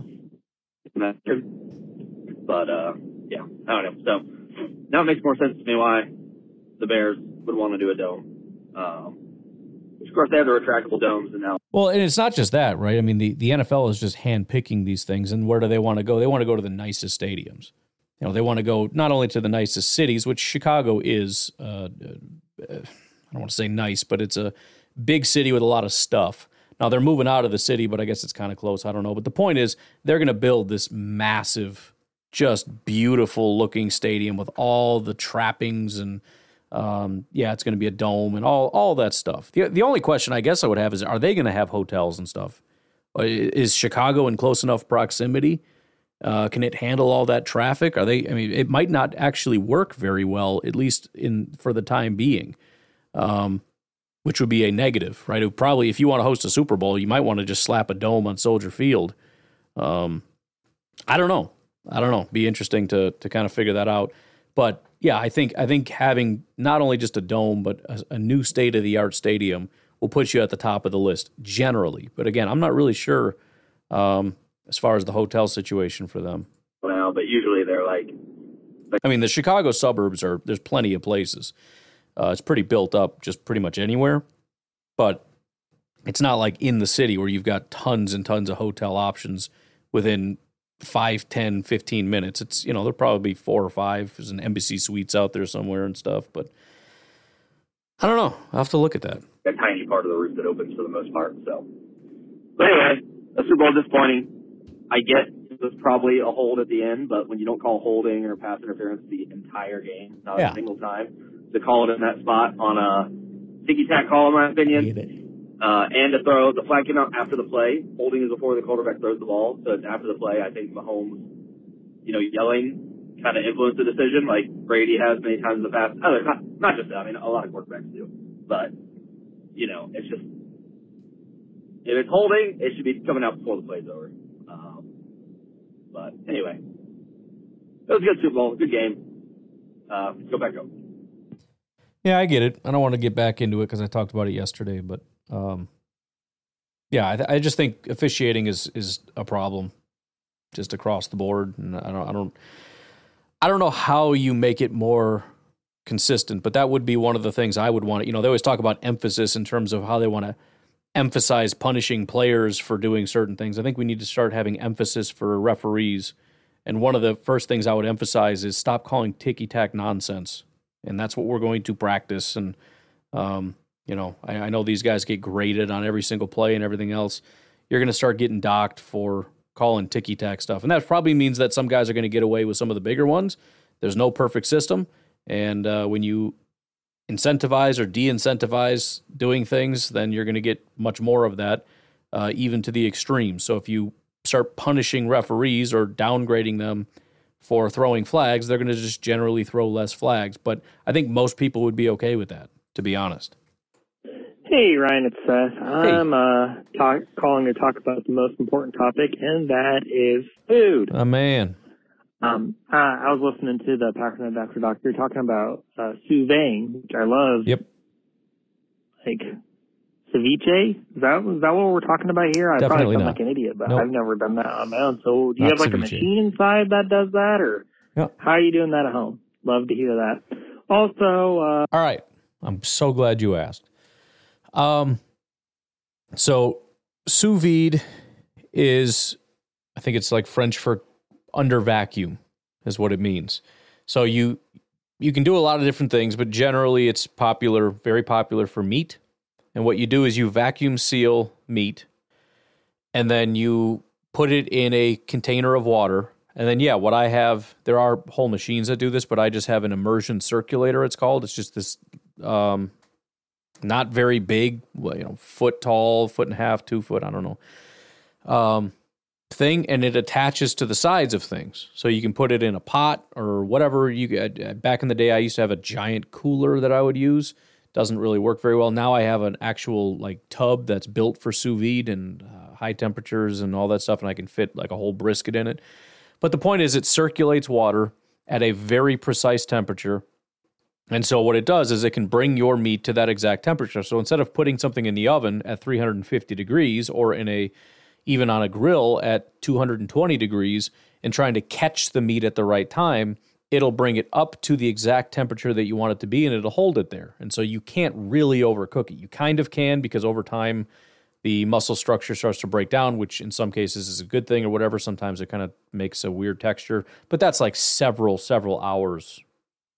But uh, yeah, I don't know. So now it makes more sense to me why the Bears would want to do a dome. Um, of course they have the retractable domes, and now Well, and it's not just that, right? I mean, the, the NFL is just handpicking these things, and where do they want to go? They want to go to the nicest stadiums. You know, they want to go not only to the nicest cities, which Chicago is. Uh, uh, I don't want to say nice, but it's a big city with a lot of stuff. Now they're moving out of the city, but I guess it's kind of close. I don't know. But the point is, they're going to build this massive, just beautiful looking stadium with all the trappings and um, yeah, it's going to be a dome and all all that stuff. The the only question I guess I would have is, are they going to have hotels and stuff? Uh, Is Chicago in close enough proximity? Uh, can it handle all that traffic? Are they? I mean, it might not actually work very well, at least in for the time being, um, which would be a negative, right? It probably, if you want to host a Super Bowl, you might want to just slap a dome on Soldier Field. Um, I don't know. I don't know. Be interesting to to kind of figure that out. But yeah, I think I think having not only just a dome but a, a new state of the art stadium will put you at the top of the list generally. But again, I'm not really sure um, as far as the hotel situation for them. well, but usually they're like I mean, the Chicago suburbs are there's plenty of places. Uh, it's pretty built up just pretty much anywhere, but it's not like in the city where you've got tons and tons of hotel options within 5, 10, 15 minutes. It's, you know, there'll probably be four or five. There's an embassy suites out there somewhere and stuff, but I don't know. I'll have to look at that. A tiny part of the roof that opens for the most part. So, but anyway, a Super Bowl disappointing. I get it was probably a hold at the end, but when you don't call holding or pass interference the entire game, not Yeah. a single time, to call it in that spot on a ticky tack call, in my opinion, uh, and to throw the flag came out after the play. Holding is before the quarterback throws the ball, so it's after the play. I think Mahomes, you know, yelling kind of influenced the decision, like Brady has many times in the past. Other, not, not just that. I mean, a lot of quarterbacks do, but you know, it's just if it's holding, it should be coming out before the play's over. Um, but anyway, it was a good Super Bowl, good game. Uh, go back up. Yeah, I get it. I don't want to get back into it because I talked about it yesterday, but um, yeah, I, th- I just think officiating is is a problem, just across the board, and I don't, I don't, I don't know how you make it more consistent, but that would be one of the things I would want. You know, they always talk about emphasis in terms of how they want to emphasize punishing players for doing certain things. I think we need to start having emphasis for referees. And one of the first things I would emphasize is stop calling ticky tack nonsense. And that's what we're going to practice. And, um, you know, I, I know these guys get graded on every single play and everything else. You're going to start getting docked for calling ticky tack stuff. And that probably means that some guys are going to get away with some of the bigger ones. There's no perfect system. And uh, when you incentivize or de-incentivize doing things, then you're going to get much more of that, uh, even to the extreme. So if you start punishing referees or downgrading them for throwing flags, they're going to just generally throw less flags. But I think most people would be okay with that, to be honest. Hey Ryan, it's Seth. I'm uh talk, calling to talk about the most important topic, and that is food. A man. Um, uh, I was listening to the Packernet Doctor Doctor talking about uh, suvang, which I love. Yep. Like ceviche. Is that is that what we're talking about here? I Definitely probably sound not. like an idiot, but Nope. I've never done that on my own. So, do you Not have like a machine inside that does that, or Yep. how are you doing that at home? Love to hear that. Also, uh, All right. I'm so glad you asked. Um, so sous vide is, I think it's like French for under vacuum, is what it means. So you you can do a lot of different things, but generally it's popular, very popular for meat. And what you do is you vacuum seal meat, and then you put it in a container of water. And then, yeah, what I have, there are whole machines that do this, but I just have an immersion circulator. It's called. It's just this, um, not very big, you know, foot tall, foot and a half, two foot, I don't know, um, thing, and it attaches to the sides of things. So you can put it in a pot or whatever. You get- back in the day, I used to have a giant cooler that I would use. Doesn't really work very well. Now I have an actual like tub that's built for sous vide and uh, high temperatures and all that stuff, and I can fit like a whole brisket in it. But the point is, it circulates water at a very precise temperature. And so, what it does is it can bring your meat to that exact temperature. So, instead of putting something in the oven at 350 degrees or in a even on a grill at 220 degrees and trying to catch the meat at the right time, it'll bring it up to the exact temperature that you want it to be and it'll hold it there. And so, you can't really overcook it. You kind of can because over time, the muscle structure starts to break down, which in some cases is a good thing or whatever. Sometimes it kind of makes a weird texture, but that's like several, several hours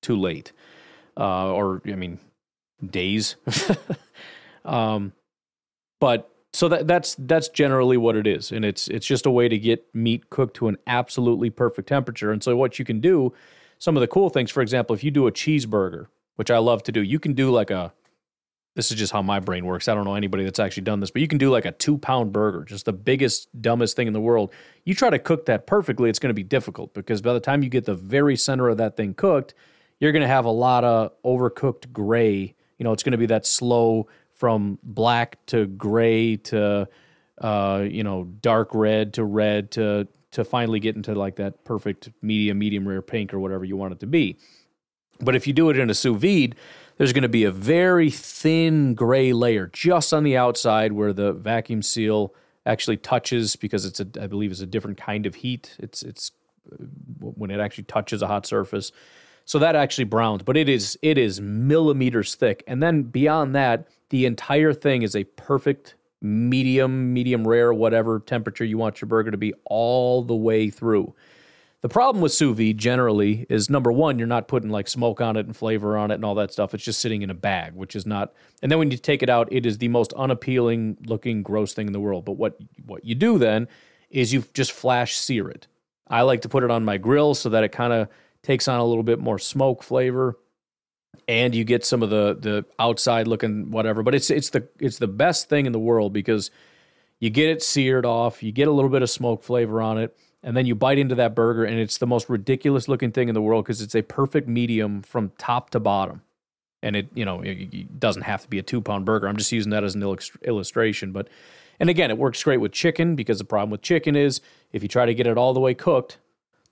too late. Uh, or, I mean, days. [laughs] um, but so that that's that's generally what it is, and it's it's just a way to get meat cooked to an absolutely perfect temperature. And so what you can do, some of the cool things, for example, if you do a cheeseburger, which I love to do, you can do like a this is just how my brain works. I don't know anybody that's actually done this, but you can do like a two pound burger, just the biggest, dumbest thing in the world. You try to cook that perfectly, it's going to be difficult because by the time you get the very center of that thing cooked, you're going to have a lot of overcooked gray. You know, it's going to be that slow from black to gray to, uh, you know, dark red to red to to finally get into like that perfect medium, medium rare pink or whatever you want it to be. But if you do it in a sous vide, there's going to be a very thin gray layer just on the outside where the vacuum seal actually touches because it's a I believe it's a different kind of heat. It's it's uh, when it actually touches a hot surface. So that actually browns, but it is it is millimeters thick. And then beyond that, the entire thing is a perfect medium, medium rare, whatever temperature you want your burger to be all the way through. The problem with sous vide generally is number one, you're not putting like smoke on it and flavor on it and all that stuff. It's just sitting in a bag, which is not. And then when you take it out, it is the most unappealing looking, gross thing in the world. But what what you do then is you just flash sear it. I like to put it on my grill so that it kind of takes on a little bit more smoke flavor, and you get some of the the outside looking whatever. But it's it's the it's the best thing in the world because you get it seared off, you get a little bit of smoke flavor on it and then you bite into that burger and it's the most ridiculous looking thing in the world because it's a perfect medium from top to bottom and it you know it, doesn't have to be a two pound burger i'm just using that as an illustration but and again it works great with chicken because the problem with chicken is if you try to get it all the way cooked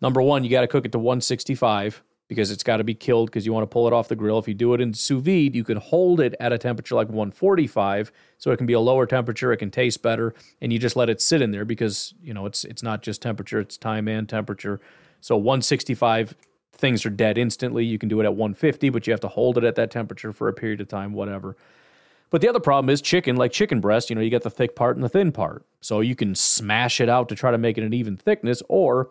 number one you got to cook it to 165 because it's got to be killed because you want to pull it off the grill. If you do it in sous vide, you can hold it at a temperature like 145, so it can be a lower temperature. It can taste better, and you just let it sit in there because you know it's it's not just temperature; it's time and temperature. So 165 things are dead instantly. You can do it at 150, but you have to hold it at that temperature for a period of time, whatever. But the other problem is chicken, like chicken breast, you know, you get the thick part and the thin part. So you can smash it out to try to make it an even thickness, or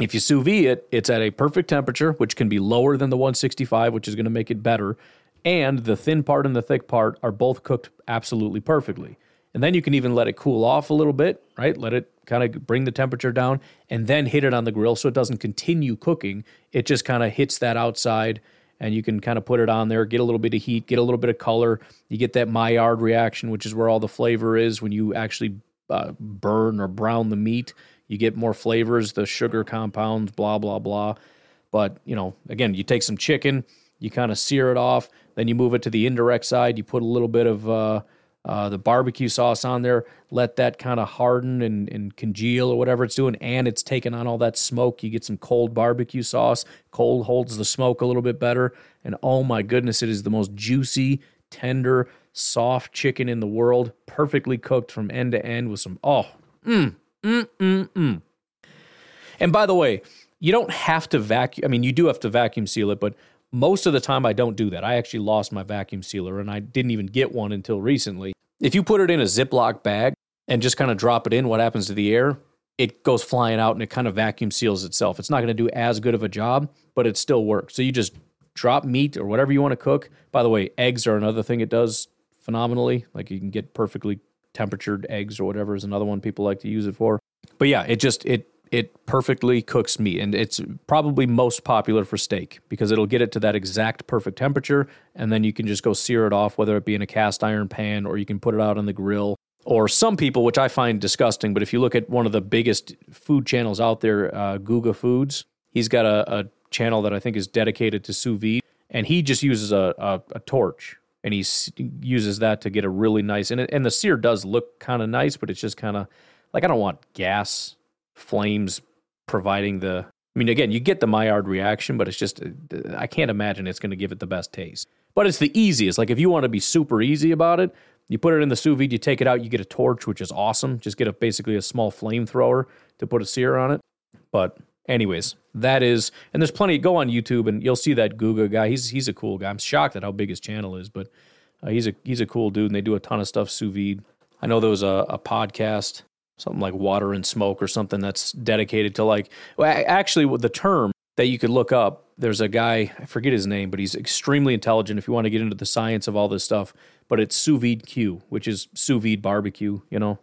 if you sous vide it, it's at a perfect temperature, which can be lower than the 165, which is going to make it better. And the thin part and the thick part are both cooked absolutely perfectly. And then you can even let it cool off a little bit, right? Let it kind of bring the temperature down and then hit it on the grill so it doesn't continue cooking. It just kind of hits that outside and you can kind of put it on there, get a little bit of heat, get a little bit of color. You get that Maillard reaction, which is where all the flavor is when you actually uh, burn or brown the meat. You get more flavors, the sugar compounds, blah, blah, blah. But, you know, again, you take some chicken, you kind of sear it off, then you move it to the indirect side. You put a little bit of uh, uh, the barbecue sauce on there, let that kind of harden and, and congeal or whatever it's doing, and it's taking on all that smoke. You get some cold barbecue sauce. Cold holds the smoke a little bit better. And oh my goodness, it is the most juicy, tender, soft chicken in the world, perfectly cooked from end to end with some, oh, mmm, Mm-mm-mm. And by the way, you don't have to vacuum. I mean, you do have to vacuum seal it, but most of the time I don't do that. I actually lost my vacuum sealer and I didn't even get one until recently. If you put it in a Ziploc bag and just kind of drop it in, what happens to the air? It goes flying out and it kind of vacuum seals itself. It's not going to do as good of a job, but it still works. So you just drop meat or whatever you want to cook. By the way, eggs are another thing it does phenomenally. Like you can get perfectly temperatured eggs or whatever is another one people like to use it for. But yeah, it just it it perfectly cooks meat and it's probably most popular for steak because it'll get it to that exact perfect temperature and then you can just go sear it off whether it be in a cast iron pan or you can put it out on the grill or some people which i find disgusting but if you look at one of the biggest food channels out there uh, guga foods he's got a, a, channel that i think is dedicated to sous vide and he just uses a, a, a torch and he uses that to get a really nice and, it, and the sear does look kind of nice but it's just kind of like i don't want gas flames providing the i mean again you get the maillard reaction but it's just uh, i can't imagine it's going to give it the best taste. But it's the easiest like if you want to be super easy about it you put it in the sous vide you take it out you get a torch which is awesome. Just get a basically a small flamethrower to put a sear on it. But anyways that is and there's plenty go on youtube and you'll see that guga guy. He's he's a cool guy. I'm shocked at how big his channel is but uh, he's a he's a cool dude and they do a ton of stuff sous vide. I know there was a, a podcast something like water and smoke or something that's dedicated to like well, actually the term that you could look up there's a guy i forget his name but he's extremely intelligent if you want to get into the science of all this stuff but it's sous vide q which is sous vide barbecue you know?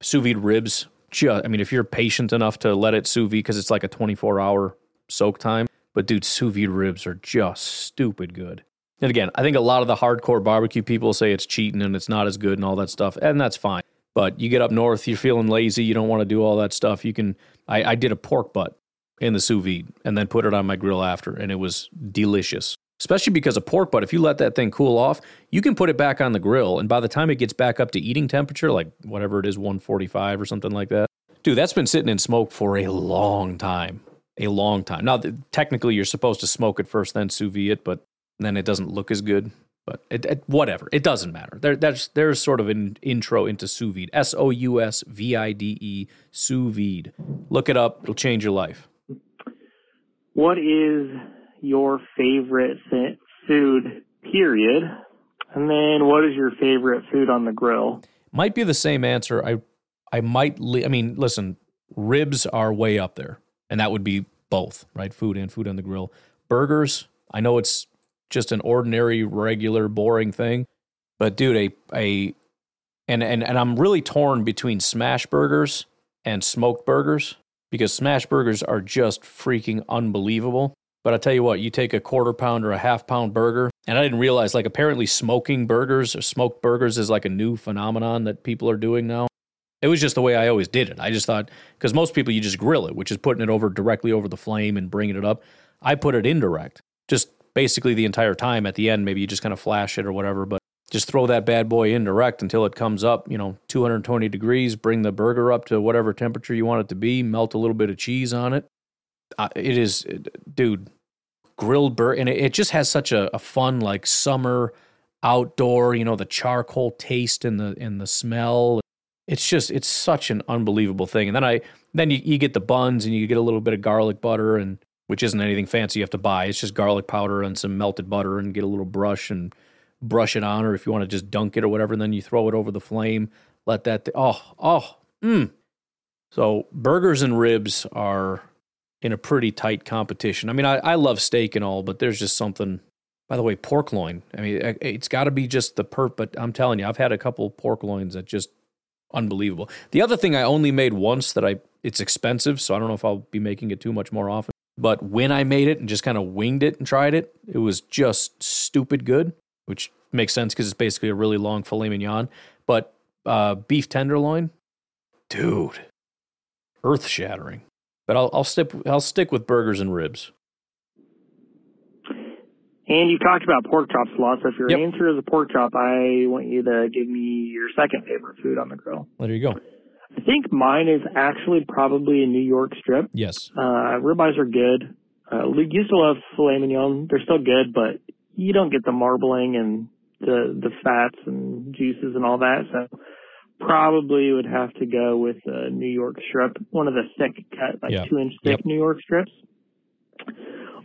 Sous vide ribs just, I mean, if you're patient enough to let it sous vide because it's like a 24 hour soak time. But dude, sous vide ribs are just stupid good. And again, I think a lot of the hardcore barbecue people say it's cheating and it's not as good and all that stuff, and that's fine. But you get up north, you're feeling lazy, you don't want to do all that stuff. You can. I, I did a pork butt in the sous vide and then put it on my grill after, and it was delicious especially because a pork butt, if you let that thing cool off, you can put it back on the grill. And by the time it gets back up to eating temperature, like whatever it is, 145 or something like that, dude, that's been sitting in smoke for a long time. A long time. Now, technically, you're supposed to smoke it first, then sous vide it, but then it doesn't look as good. But it, it, whatever, it doesn't matter. There, there's there's sort of an intro into sous vide. S O U S V I D E sous vide. Look it up; it'll change your life. What is your favorite food, period? And then what is your favorite food on the grill? Might be the same answer. I I might I mean, listen, ribs are way up there. And that would be both, right? Food and food on the grill. Burgers, I know it's just an ordinary, regular, boring thing. But dude, a a and and and I'm really torn between smash burgers and smoked burgers because smash burgers are just freaking unbelievable. But I tell you what, you take a quarter pound or a half pound burger, and I didn't realize like apparently smoking burgers or smoked burgers is like a new phenomenon that people are doing now. It was just the way I always did it. I just thought because most people you just grill it, which is putting it over directly over the flame and bringing it up. I put it indirect, just basically the entire time. At the end, maybe you just kind of flash it or whatever, but just throw that bad boy indirect until it comes up, you know, 220 degrees. Bring the burger up to whatever temperature you want it to be. Melt a little bit of cheese on it. Uh, it is, dude, grilled burger, and it, it, just has such a, a fun like summer outdoor. You know, the charcoal taste and the and the smell it's just it's such an unbelievable thing. And then I then you, you get the buns and you get a little bit of garlic butter and which isn't anything fancy you have to buy. It's just garlic powder and some melted butter and get a little brush and brush it on or if you want to just dunk it or whatever, and then you throw it over the flame. Let that th- oh oh mm. So burgers and ribs are in a pretty tight competition. I mean, I, I love steak and all, but there's just something. By the way, pork loin. I mean, it's got to be just the perp. But I'm telling you, I've had a couple pork loins that just unbelievable. The other thing I only made once that I it's expensive, so I don't know if I'll be making it too much more often. But when I made it and just kind of winged it and tried it, it was just stupid good, which makes sense because it's basically a really long filet mignon. But uh, beef tenderloin, dude, earth shattering. But I'll I'll stick I'll stick with burgers and ribs. And you talked about pork chops a lot, so if your yep. answer is a pork chop, I want you to give me your second favorite food on the grill. There you go. I think mine is actually probably a New York strip. Yes. Uh, ribeyes are good. Uh, used to love filet mignon. They're still good, but you don't get the marbling and the the fats and juices and all that. So probably would have to go with a New York strip, one of the thick cut, like two inch thick yep. New York strips.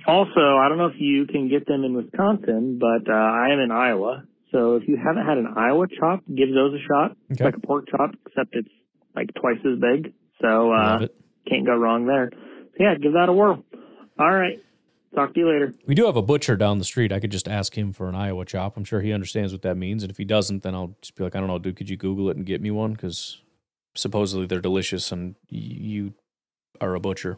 Also, I don't know if you can get them in Wisconsin, but uh, I am in Iowa. So if you haven't had an Iowa chop, give those a shot. Okay. It's like a pork chop, except it's like twice as big. So uh, can't go wrong there. So yeah, give that a whirl. All right. Talk to you later. We do have a butcher down the street. I could just ask him for an Iowa chop. I'm sure he understands what that means. And if he doesn't, then I'll just be like, I don't know, dude, could you Google it and get me one? Because supposedly they're delicious and you are a butcher.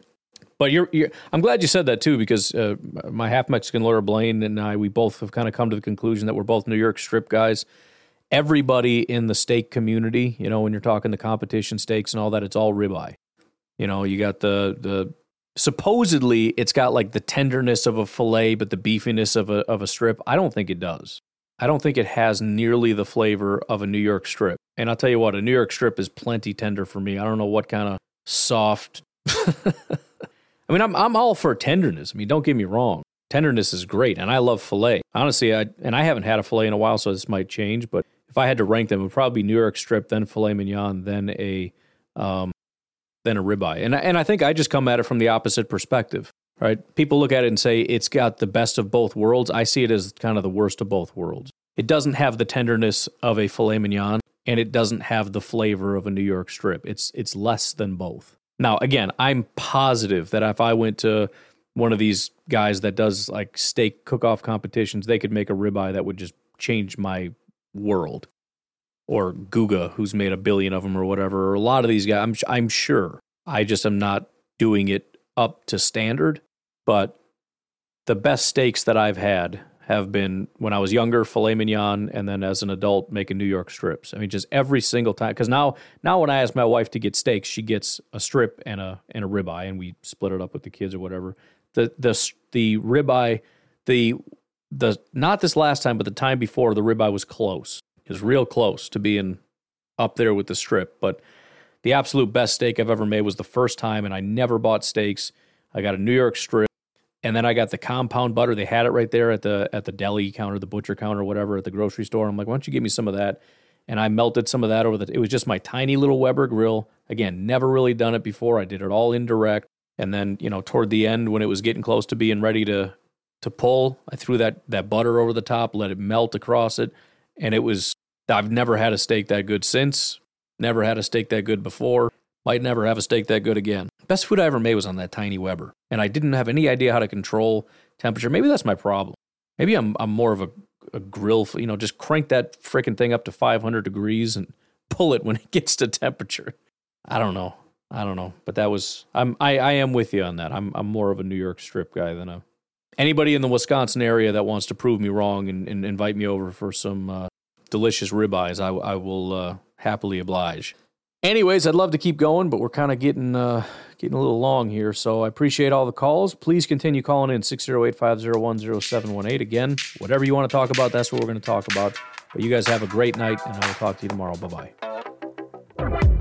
But you're, you're, I'm glad you said that too, because uh, my half Mexican lawyer Blaine and I, we both have kind of come to the conclusion that we're both New York strip guys. Everybody in the steak community, you know, when you're talking the competition steaks and all that, it's all ribeye. You know, you got the the supposedly it's got like the tenderness of a fillet, but the beefiness of a of a strip. I don't think it does. I don't think it has nearly the flavor of a New York strip. And I'll tell you what, a New York strip is plenty tender for me. I don't know what kind of soft [laughs] I mean, I'm I'm all for tenderness. I mean, don't get me wrong. Tenderness is great, and I love filet. Honestly, I and I haven't had a filet in a while, so this might change. But if I had to rank them, it would probably be New York strip, then filet mignon, then a um, then a ribeye. And and I think I just come at it from the opposite perspective. Right? People look at it and say it's got the best of both worlds. I see it as kind of the worst of both worlds. It doesn't have the tenderness of a filet mignon, and it doesn't have the flavor of a New York strip. It's it's less than both. Now, again, I'm positive that if I went to one of these guys that does like steak cook-off competitions, they could make a ribeye that would just change my world. Or Guga, who's made a billion of them or whatever. Or a lot of these guys, I'm I'm sure. I just am not doing it up to standard. But the best steaks that I've had have been when I was younger, filet mignon, and then as an adult, making New York strips. I mean, just every single time. Because now, now when I ask my wife to get steaks, she gets a strip and a and a ribeye, and we split it up with the kids or whatever. The the the ribeye, the the not this last time, but the time before, the ribeye was close. Was real close to being up there with the strip. But the absolute best steak I've ever made was the first time, and I never bought steaks. I got a New York strip and then I got the compound butter. They had it right there at the at the deli counter, the butcher counter, whatever, at the grocery store. I'm like, why don't you give me some of that? And I melted some of that over the. It was just my tiny little Weber grill. Again, never really done it before. I did it all indirect. And then you know, toward the end, when it was getting close to being ready to to pull. I threw that that butter over the top, let it melt across it, and it was. I've never had a steak that good since. Never had a steak that good before. Might never have a steak that good again. Best food I ever made was on that tiny Weber, and I didn't have any idea how to control temperature. Maybe that's my problem. Maybe I'm I'm more of a, a grill. You know, just crank that freaking thing up to 500 degrees and [laughs] pull it when it gets to temperature. I don't know. I don't know, but that was I'm I, I am with you on that. I'm I'm more of a New York strip guy than a anybody in the Wisconsin area that wants to prove me wrong and, and invite me over for some uh, delicious ribeyes. I I will uh, happily oblige. Anyways, I'd love to keep going, but we're kind of getting uh, getting a little long here. So I appreciate all the calls. Please continue calling in 608-501-0718. Again, whatever you want to talk about, that's what we're going to talk about. But you guys have a great night, and I will talk to you tomorrow. Bye bye.